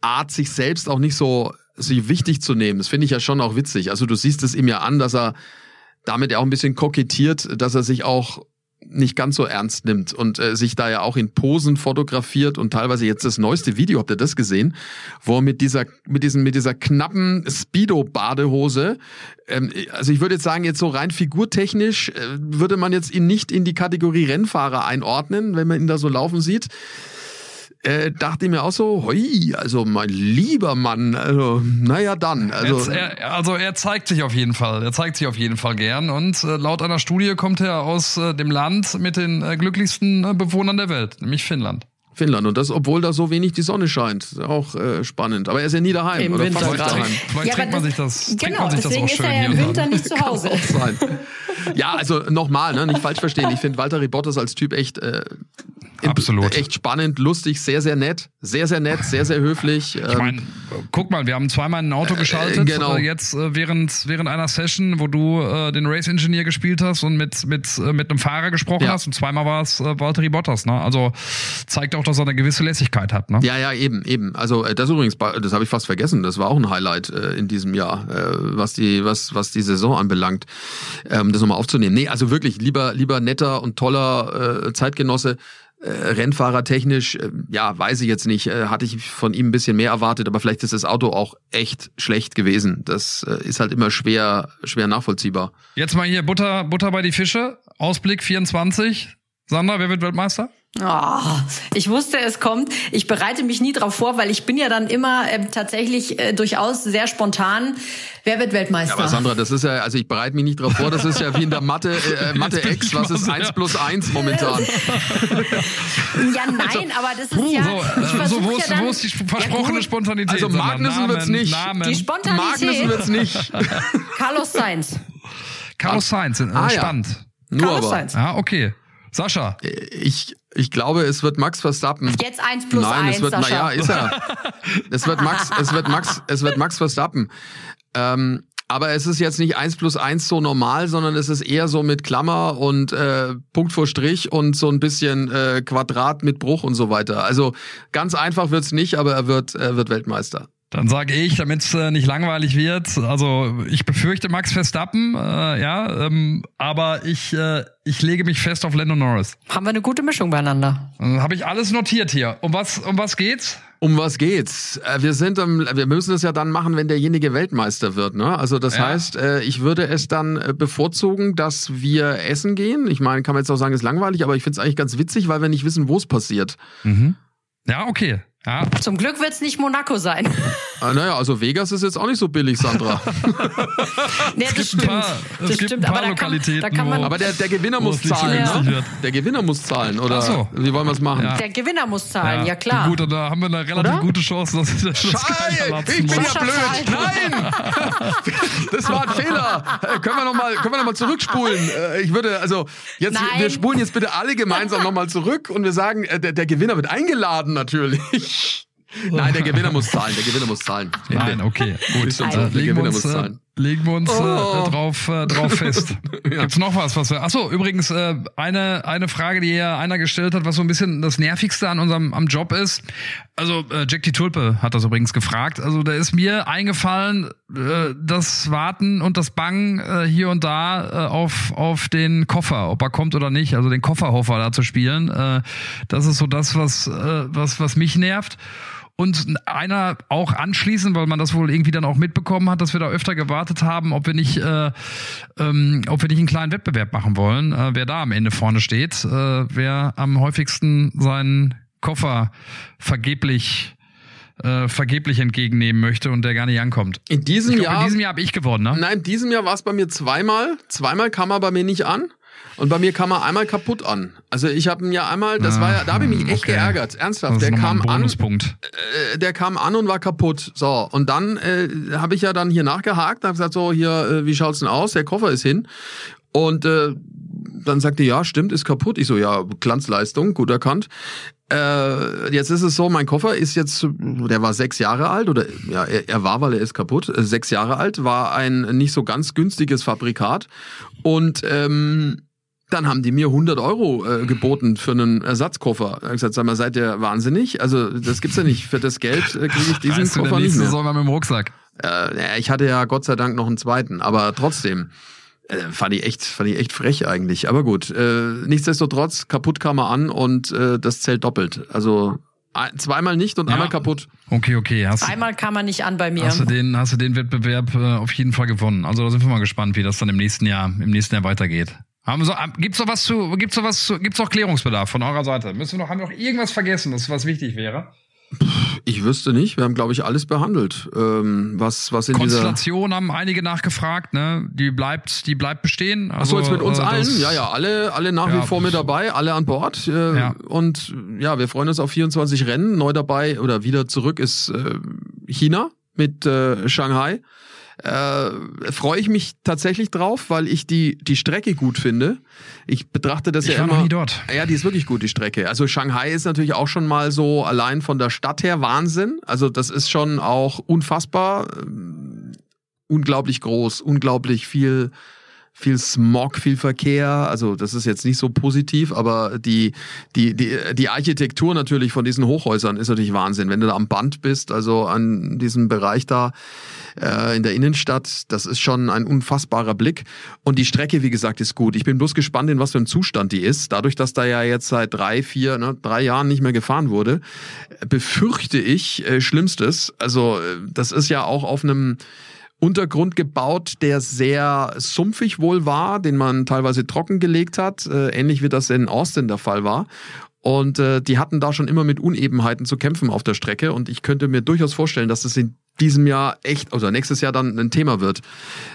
Art, sich selbst auch nicht so sich wichtig zu nehmen. Das finde ich ja schon auch witzig. Also du siehst es ihm ja an, dass er damit ja auch ein bisschen kokettiert, dass er sich auch nicht ganz so ernst nimmt und äh, sich da ja auch in Posen fotografiert und teilweise jetzt das neueste Video, habt ihr das gesehen, wo er mit dieser mit diesem mit dieser knappen Speedo Badehose, ähm, also ich würde jetzt sagen jetzt so rein figurtechnisch äh, würde man jetzt ihn nicht in die Kategorie Rennfahrer einordnen, wenn man ihn da so laufen sieht äh, dachte ich mir auch so, hoi, also mein lieber Mann, also naja dann. Also er, also er zeigt sich auf jeden Fall, er zeigt sich auf jeden Fall gern und äh, laut einer Studie kommt er aus äh, dem Land mit den äh, glücklichsten äh, Bewohnern der Welt, nämlich Finnland. Finnland. Und das, obwohl da so wenig die Sonne scheint. Auch äh, spannend. Aber er ist ja nie daheim. Im oder Winter. fast Vielleicht, daheim. vielleicht Ja, trinkt man sich das- das, trinkt genau, man sich das deswegen auch ist schön er ja im Winter dann. nicht zu Hause. Auch sein. Ja, also nochmal, ne, nicht falsch verstehen. Ich finde Walter Bottas als Typ echt, äh, Absolut. echt spannend, lustig, sehr, sehr nett. Sehr, sehr nett, sehr, sehr höflich. Ich Ähm, meine, guck mal, wir haben zweimal ein Auto geschaltet. genau. Äh, jetzt äh, während, während einer Session, wo du äh, den Race Engineer gespielt hast und mit, mit, äh, mit einem Fahrer gesprochen Ja. hast. Und zweimal war es äh, Valtteri Bottas. Ne? Also zeigt auch, dass er eine gewisse Lässigkeit hat. Ne? Ja, ja, eben, eben. Also äh, das übrigens, das habe ich fast vergessen. Das war auch ein Highlight äh, in diesem Jahr, äh, was die, was, was die Saison anbelangt, ähm, das nochmal aufzunehmen. Nee, also wirklich lieber, lieber netter und toller äh, Zeitgenosse. Äh, Rennfahrer technisch, äh, ja, weiß ich jetzt nicht, äh, hatte ich von ihm ein bisschen mehr erwartet, aber vielleicht ist das Auto auch echt schlecht gewesen. Das äh, ist halt immer schwer, schwer nachvollziehbar. Jetzt mal hier Butter, Butter bei die Fische. Ausblick 24. Sandra, wer wird Weltmeister? Oh, ich wusste, es kommt. Ich bereite mich nie drauf vor, weil ich bin ja dann immer ähm, tatsächlich äh, durchaus sehr spontan. Wer wird Weltmeister? Aber Sandra, das ist ja, also ich bereite mich nicht drauf vor, das ist ja wie in der Mathe, äh, Mathe bin X, was ist sehr- 1 plus 1 momentan? ja, nein, aber das ist So, ja. äh, ich so versuch wo, ja ist, dann, wo ist die versprochene ja, Spontanität? Also? Magnussen wird's nicht. Namen. Die Magnussen Spontanität. wird's nicht. Carlos Sainz. Carlos Sainz, äh, Ah, ja. Stand. Nur Carlos aber. Sainz. Ja, okay. Sascha, Ich, ich glaube, es wird Max Verstappen. Jetzt eins plus Nein, eins, es wird, Sascha. naja, ist er. Es wird Max, es wird Max, es wird Max Verstappen. Ähm, aber es ist jetzt nicht eins plus eins so normal, sondern es ist eher so mit Klammer und äh, Punkt vor Strich und so ein bisschen äh, Quadrat mit Bruch und so weiter. Also ganz einfach wird's nicht, aber er wird, er wird Weltmeister. Dann sage ich, damit es äh, nicht langweilig wird, also ich befürchte Max Verstappen, äh, ja, ähm, aber ich, äh, ich lege mich fest auf Lando Norris. Haben wir eine gute Mischung beieinander. Dann habe ich alles notiert hier. Um was, um was geht's? Um was geht's? Äh, Wir sind, wir müssen es ja dann machen, wenn derjenige Weltmeister wird. Ne? Also das Ja. heißt, äh, ich würde es dann äh, bevorzugen, dass wir essen gehen. Ich meine, kann man jetzt auch sagen, ist langweilig, aber ich finde es eigentlich ganz witzig, weil wir nicht wissen, wo es passiert. Ja, okay. Ja, Zum Glück wird's nicht Monaco sein. Ah, naja, also Vegas ist jetzt auch nicht so billig, Sandra. nee, das gibt stimmt. ein paar- es das gibt stimmt. ein paar Aber da kann, Lokalitäten, da kann man, wo- Aber der, der Gewinner muss zahlen, ne? Der Gewinner muss zahlen, oder? Ach so. Wie wollen wir es machen? Ja. der Gewinner muss zahlen, ja, klar. Gut, und da haben wir eine relativ Oder? gute Chance, dass das Scheiße, ich bin ja blöd. Nein! Das war ein Fehler. Äh, Können wir nochmal noch mal zurückspulen? Äh, Ich würde, also, jetzt, Nein. wir spulen jetzt bitte alle gemeinsam nochmal zurück und wir sagen, äh, der, der Gewinner wird eingeladen natürlich. Nein, der Gewinner muss zahlen. Der Gewinner muss zahlen. Nein, okay, gut. Ist schon so. Äh, Der Gewinner muss zahlen. Legen wir uns Oh. äh, drauf, äh, drauf fest. Gibt's noch was, was wir. Achso, übrigens, äh, eine, eine Frage, die hier einer gestellt hat, was so ein bisschen das Nervigste an unserem am Job ist. Also, äh, Jack die Tulpe hat das übrigens gefragt. Also, da ist mir eingefallen, äh, das Warten und das Bangen äh, hier und da äh, auf, auf den Koffer, ob er kommt oder nicht, also den Kofferhofer da zu spielen. Äh, das ist so das, was, äh, was, was mich nervt. Und einer auch anschließend, weil man das wohl irgendwie dann auch mitbekommen hat, dass wir da öfter gewartet haben, ob wir nicht, äh, ähm, ob wir nicht einen kleinen Wettbewerb machen wollen, äh, wer da am Ende vorne steht, äh, wer am häufigsten seinen Koffer vergeblich äh, vergeblich entgegennehmen möchte und der gar nicht ankommt. In diesem glaub, Jahr. in diesem Jahr habe ich gewonnen, ne? Nein, in diesem Jahr war es bei mir zweimal. Zweimal kam er bei mir nicht an. Und bei mir kam er einmal kaputt an. Also ich habe ihn ja einmal, das war ja, da habe ich mich echt okay. geärgert, ernsthaft. Der kam an, äh, der kam an und war kaputt. So, und dann äh, habe ich ja dann hier nachgehakt, habe gesagt, so hier, äh, wie schaut's denn aus? Der Koffer ist hin. Und äh, dann sagte, ja, stimmt, ist kaputt. Ich so, ja, Glanzleistung, gut erkannt. Äh, jetzt ist es so, mein Koffer ist jetzt, der war sechs Jahre alt oder ja, er, er war, weil er ist kaputt, äh, sechs Jahre alt, war ein nicht so ganz günstiges Fabrikat und ähm, dann haben die mir 100 Euro äh, geboten für einen Ersatzkoffer. Ich hab gesagt, sag mal, seid ihr wahnsinnig? Also das gibt's ja nicht. Für das Geld äh, kriege ich diesen du, der Koffer nicht nächste mehr. soll mal mit dem Rucksack. Äh, ich hatte ja Gott sei Dank noch einen zweiten, aber trotzdem äh, fand ich echt, fand ich echt frech eigentlich. Aber gut, äh, nichtsdestotrotz kaputt kam er an und äh, das zählt doppelt. Also zweimal nicht und Ja. einmal kaputt. Okay, okay. Hast, Einmal kam er nicht an bei mir. Hast du den, hast du den Wettbewerb äh, auf jeden Fall gewonnen. Also da sind wir mal gespannt, wie das dann im nächsten Jahr, im nächsten Jahr weitergeht. Haben so, gibt's noch was zu, gibt's noch was zu, gibt's noch Klärungsbedarf von eurer Seite? Müssen wir noch, haben wir noch irgendwas vergessen, das was wichtig wäre? Ich wüsste nicht. Wir haben, glaube ich, alles behandelt. Ähm, was, was in dieser. Konstellation haben einige nachgefragt, ne? Die bleibt, die bleibt bestehen. Ach so, jetzt mit uns äh, allen? Ja, ja, alle, alle nach Ja, wie vor mit dabei, alle an Bord. Äh, Ja. Und ja, wir freuen uns auf 24 Rennen. Neu dabei oder wieder zurück ist äh, China mit äh, Shanghai. Äh, freue ich mich tatsächlich drauf, weil ich die, die Strecke gut finde. Ich betrachte das Ich ja war immer. noch nie dort. Ja, die ist wirklich gut, die Strecke. Also Shanghai ist natürlich auch schon mal so allein von der Stadt her Wahnsinn. Also das ist schon auch unfassbar, ähm, unglaublich groß, unglaublich viel viel Smog, viel Verkehr. Also das ist jetzt nicht so positiv, aber die, die, die, die Architektur natürlich von diesen Hochhäusern ist natürlich Wahnsinn. Wenn du da am Band bist, also an diesem Bereich da äh, in der Innenstadt, das ist schon ein unfassbarer Blick. Und die Strecke, wie gesagt, ist gut. Ich bin bloß gespannt, in was für einem Zustand die ist. Dadurch, dass da ja jetzt seit drei, vier, ne, drei Jahren nicht mehr gefahren wurde, befürchte ich äh, Schlimmstes. Also äh, das ist ja auch auf einem Untergrund gebaut, der sehr sumpfig wohl war, den man teilweise trockengelegt hat, äh, ähnlich wie das in Austin der Fall war. Und äh, die hatten da schon immer mit Unebenheiten zu kämpfen auf der Strecke. Und ich könnte mir durchaus vorstellen, dass es in diesem Jahr echt, oder nächstes Jahr dann ein Thema wird,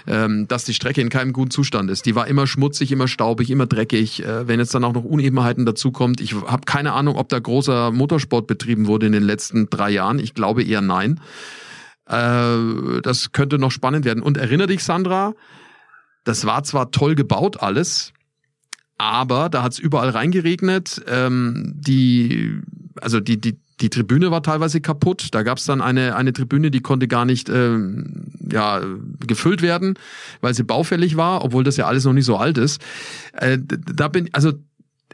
ähm, dass die Strecke in keinem guten Zustand ist. Die war immer schmutzig, immer staubig, immer dreckig. Äh, wenn jetzt dann auch noch Unebenheiten dazukommt, ich habe keine Ahnung, ob da großer Motorsport betrieben wurde in den letzten drei Jahren. Ich glaube eher nein. Äh, das könnte noch spannend werden. Und erinnere dich, Sandra, das war zwar toll gebaut alles, aber da hat's überall reingeregnet. Ähm, die, also die, die, die Tribüne war teilweise kaputt. Da gab's dann eine, eine Tribüne, die konnte gar nicht ähm, ja, gefüllt werden, weil sie baufällig war, obwohl das ja alles noch nicht so alt ist. Äh, da bin, also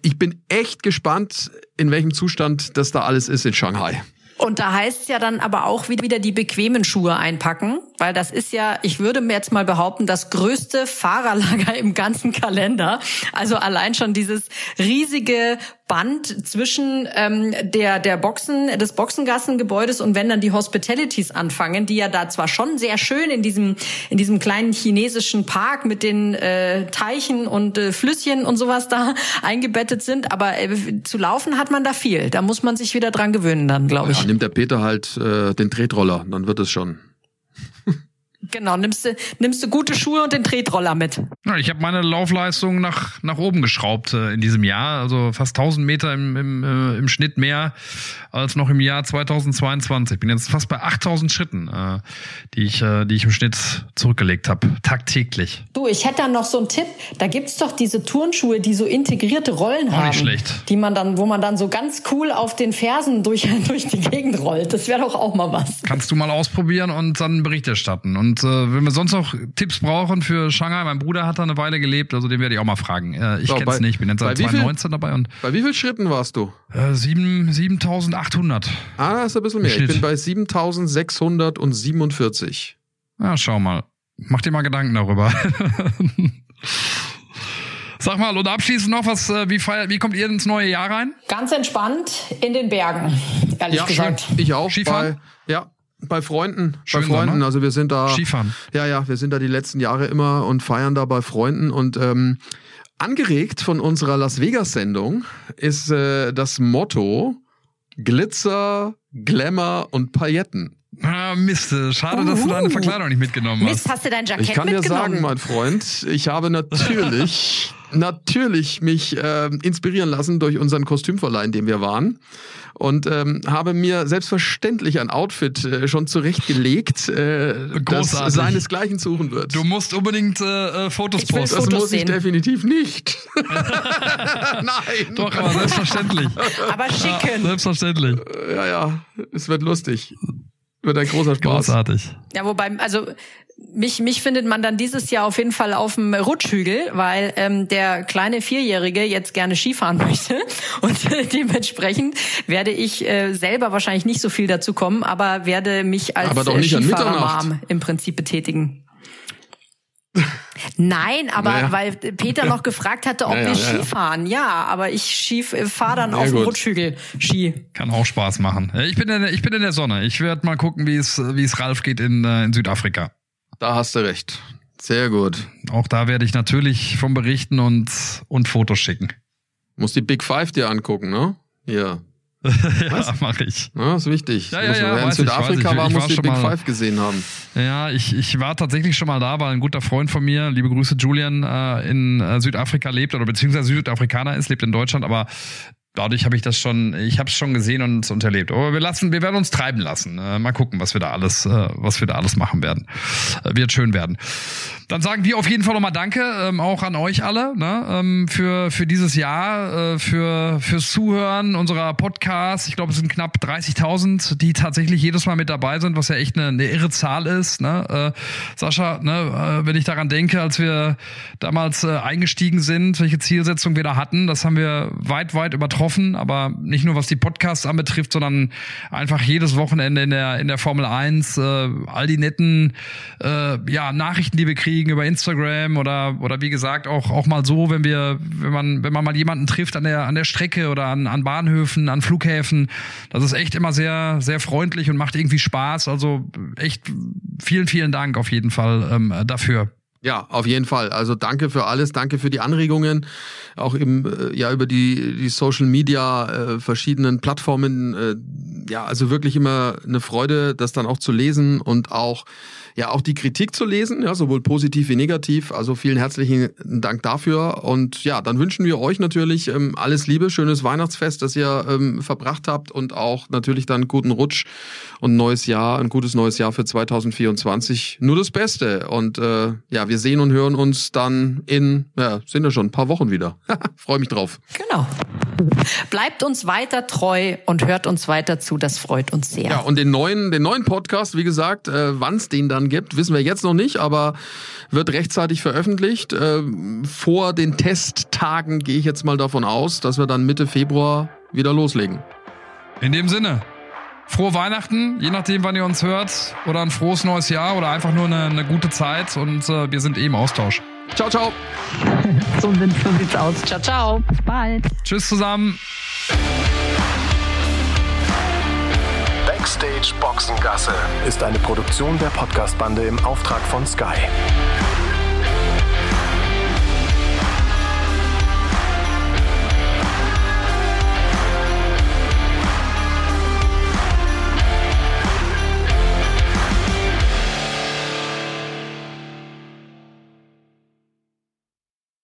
ich bin echt gespannt, in welchem Zustand das da alles ist in Shanghai. Und da heißt es ja dann aber auch wieder die bequemen Schuhe einpacken, weil das ist ja, ich würde mir jetzt mal behaupten, das größte Fahrerlager im ganzen Kalender. Also allein schon dieses riesige Band zwischen ähm, der der Boxen des Boxengassengebäudes und wenn dann die Hospitalities anfangen, die ja da zwar schon sehr schön in diesem in diesem kleinen chinesischen Park mit den äh, Teichen und äh, Flüsschen und sowas da eingebettet sind, aber äh, zu laufen hat man da viel. Da muss man sich wieder dran gewöhnen dann, glaube ich. Ja, nimmt der Peter halt äh, den Tretroller, dann wird es schon. Genau, nimmst du, nimmst du gute Schuhe und den Tretroller mit. Ja, ich habe meine Laufleistung nach, nach oben geschraubt äh, in diesem Jahr. Also fast 1000 Meter im, im, äh, im Schnitt mehr als noch im Jahr 2022. Ich bin jetzt fast bei 8000 Schritten, äh, die, ich, äh, die ich im Schnitt zurückgelegt habe, tagtäglich. Du, ich hätte da noch so einen Tipp. Da gibt's doch diese Turnschuhe, die so integrierte Rollen Auch haben. nicht schlecht. Die man dann, wo man dann so ganz cool auf den Fersen durch, durch die Gegend rollt. Das wäre doch auch mal was. Kannst du mal ausprobieren und dann Bericht erstatten. Und äh, wenn wir sonst noch Tipps brauchen für Shanghai, mein Bruder hat da eine Weile gelebt, also den werde ich auch mal fragen. Äh, ich So, kenn's bei- nicht, ich bin jetzt bei seit wie viel- 2019 dabei und Bei wie viel Schritten warst du? äh, sieben- 7800. Ah, das ist ein bisschen mehr. Ich Schnitt. bin bei 7647. Ja, schau mal. Mach dir mal Gedanken darüber. Sag mal, und abschließend noch, was, äh, wie feiert, wie kommt ihr ins neue Jahr rein? Ganz entspannt in den Bergen, ehrlich Ja, gesagt. ich auch. Skifahren? Bei, ja, bei Freunden. Schön bei da, Freunden. ne? Also wir sind da. Skifahren. Ja, ja, wir sind da die letzten Jahre immer und feiern da bei Freunden. Und ähm, angeregt von unserer Las Vegas-Sendung ist äh, das Motto Glitzer, Glamour und Pailletten. Ah, Mist, äh, schade, dass du deine. Verkleidung nicht mitgenommen Mist, hast. hast du dein Jackett Ich kann dir mitgenommen? sagen, mein Freund, ich habe natürlich, natürlich mich ähm, inspirieren lassen durch unseren Kostümverleih, in dem wir waren. Und ähm, habe mir selbstverständlich ein Outfit äh, schon zurechtgelegt, äh, das seinesgleichen suchen wird. Du musst unbedingt äh, äh, Fotos Ich posten. das Fotos muss ich sehen. definitiv nicht. Nein. Doch, aber selbstverständlich. Aber schicken. Selbstverständlich. Ja, ja, es wird lustig. Wird ein großer Spaß. Großartig. Ja, wobei, also mich, mich findet man dann dieses Jahr auf jeden Fall auf dem Rutschhügel, weil ähm, der kleine Vierjährige jetzt gerne Skifahren möchte. Und äh, dementsprechend werde ich äh, selber wahrscheinlich nicht so viel dazu kommen, aber werde mich als Aber doch äh, nicht an Skifahrer-Mom im Prinzip betätigen. Nein, aber Naja. weil Peter noch gefragt hatte, ob Ja, ja, wir. Ski fahren. Ja, aber ich fahre dann Sehr auf dem. Rutschhügel Ski. Kann auch Spaß machen. Äh, Ich bin in der, ich bin in der Sonne. Ich werde mal gucken, wie es, wie es Ralf geht in, äh, in Südafrika. Da hast du recht. Sehr gut. Auch da werde ich natürlich vom berichten und, und Fotos schicken. Muss die Big Five dir angucken, ne? Hier. ja, mache ich. Ja, ist wichtig. Ja, ja, ja, wer in ich, Südafrika ich. war, Ich muss war die schon Big mal- Five gesehen haben. Ja, ich, ich war tatsächlich schon mal da, weil ein guter Freund von mir, liebe Grüße Julian, äh, in äh, Südafrika lebt oder beziehungsweise Südafrikaner ist, lebt in Deutschland, aber dadurch habe ich das schon, ich habe es schon gesehen und, und erlebt. Aber wir lassen, wir werden uns treiben lassen. Äh, mal gucken, was wir da alles, äh, was wir da alles machen werden. Äh, wird schön werden. Dann sagen wir auf jeden Fall nochmal Danke, ähm, auch an euch alle, ne, ähm, für, für dieses Jahr, äh, für, fürs Zuhören unserer Podcasts. Ich glaube, es sind knapp 30.000, die tatsächlich jedes Mal mit dabei sind, was ja echt eine, eine irre Zahl ist. Ne? Äh, Sascha, ne, äh, wenn ich daran denke, als wir damals äh, eingestiegen sind, welche Zielsetzung wir da hatten, das haben wir weit, weit übertroffen. Aber nicht nur was die Podcasts anbetrifft, sondern einfach jedes Wochenende in der, in der Formel 1, äh, all die netten äh, ja, Nachrichten, die wir kriegen über Instagram oder, oder wie gesagt auch, auch mal so, wenn wir, wenn man, wenn man mal jemanden trifft an der, an der Strecke oder an, an Bahnhöfen, an Flughäfen. Das ist echt immer sehr, sehr freundlich und macht irgendwie Spaß. Also echt vielen, vielen Dank auf jeden Fall ähm, dafür. Ja, auf jeden Fall. Also danke für alles, danke für die Anregungen, auch im, äh, ja über die die Social Media äh, verschiedenen Plattformen. Äh, ja, also wirklich immer eine Freude, das dann auch zu lesen und auch ja auch die Kritik zu lesen, ja sowohl positiv wie negativ. Also vielen herzlichen Dank dafür und ja, dann wünschen wir euch natürlich ähm, alles Liebe, schönes Weihnachtsfest, das ihr ähm, verbracht habt und auch natürlich dann guten Rutsch und neues Jahr, ein gutes neues Jahr für 2024. Nur das Beste und äh, ja, wir sehen und hören uns dann in, ja, sind ja schon ein paar Wochen wieder. Freue mich drauf. Genau. Bleibt uns weiter treu und hört uns weiter zu. Das freut uns sehr. Ja, und den neuen, den neuen Podcast, wie gesagt, äh, wann es den dann gibt, wissen wir jetzt noch nicht, aber wird rechtzeitig veröffentlicht. Äh, vor den Testtagen gehe ich jetzt mal davon aus, dass wir dann Mitte Februar wieder loslegen. In dem Sinne, frohe Weihnachten, je nachdem, wann ihr uns hört, oder ein frohes neues Jahr oder einfach nur eine, eine gute Zeit und äh, wir sind eh im Austausch. Ciao, ciao. So, so sieht's aus. Ciao, ciao. Bis bald. Tschüss zusammen. Backstage Boxengasse ist eine Produktion der Podcastbande im Auftrag von Sky.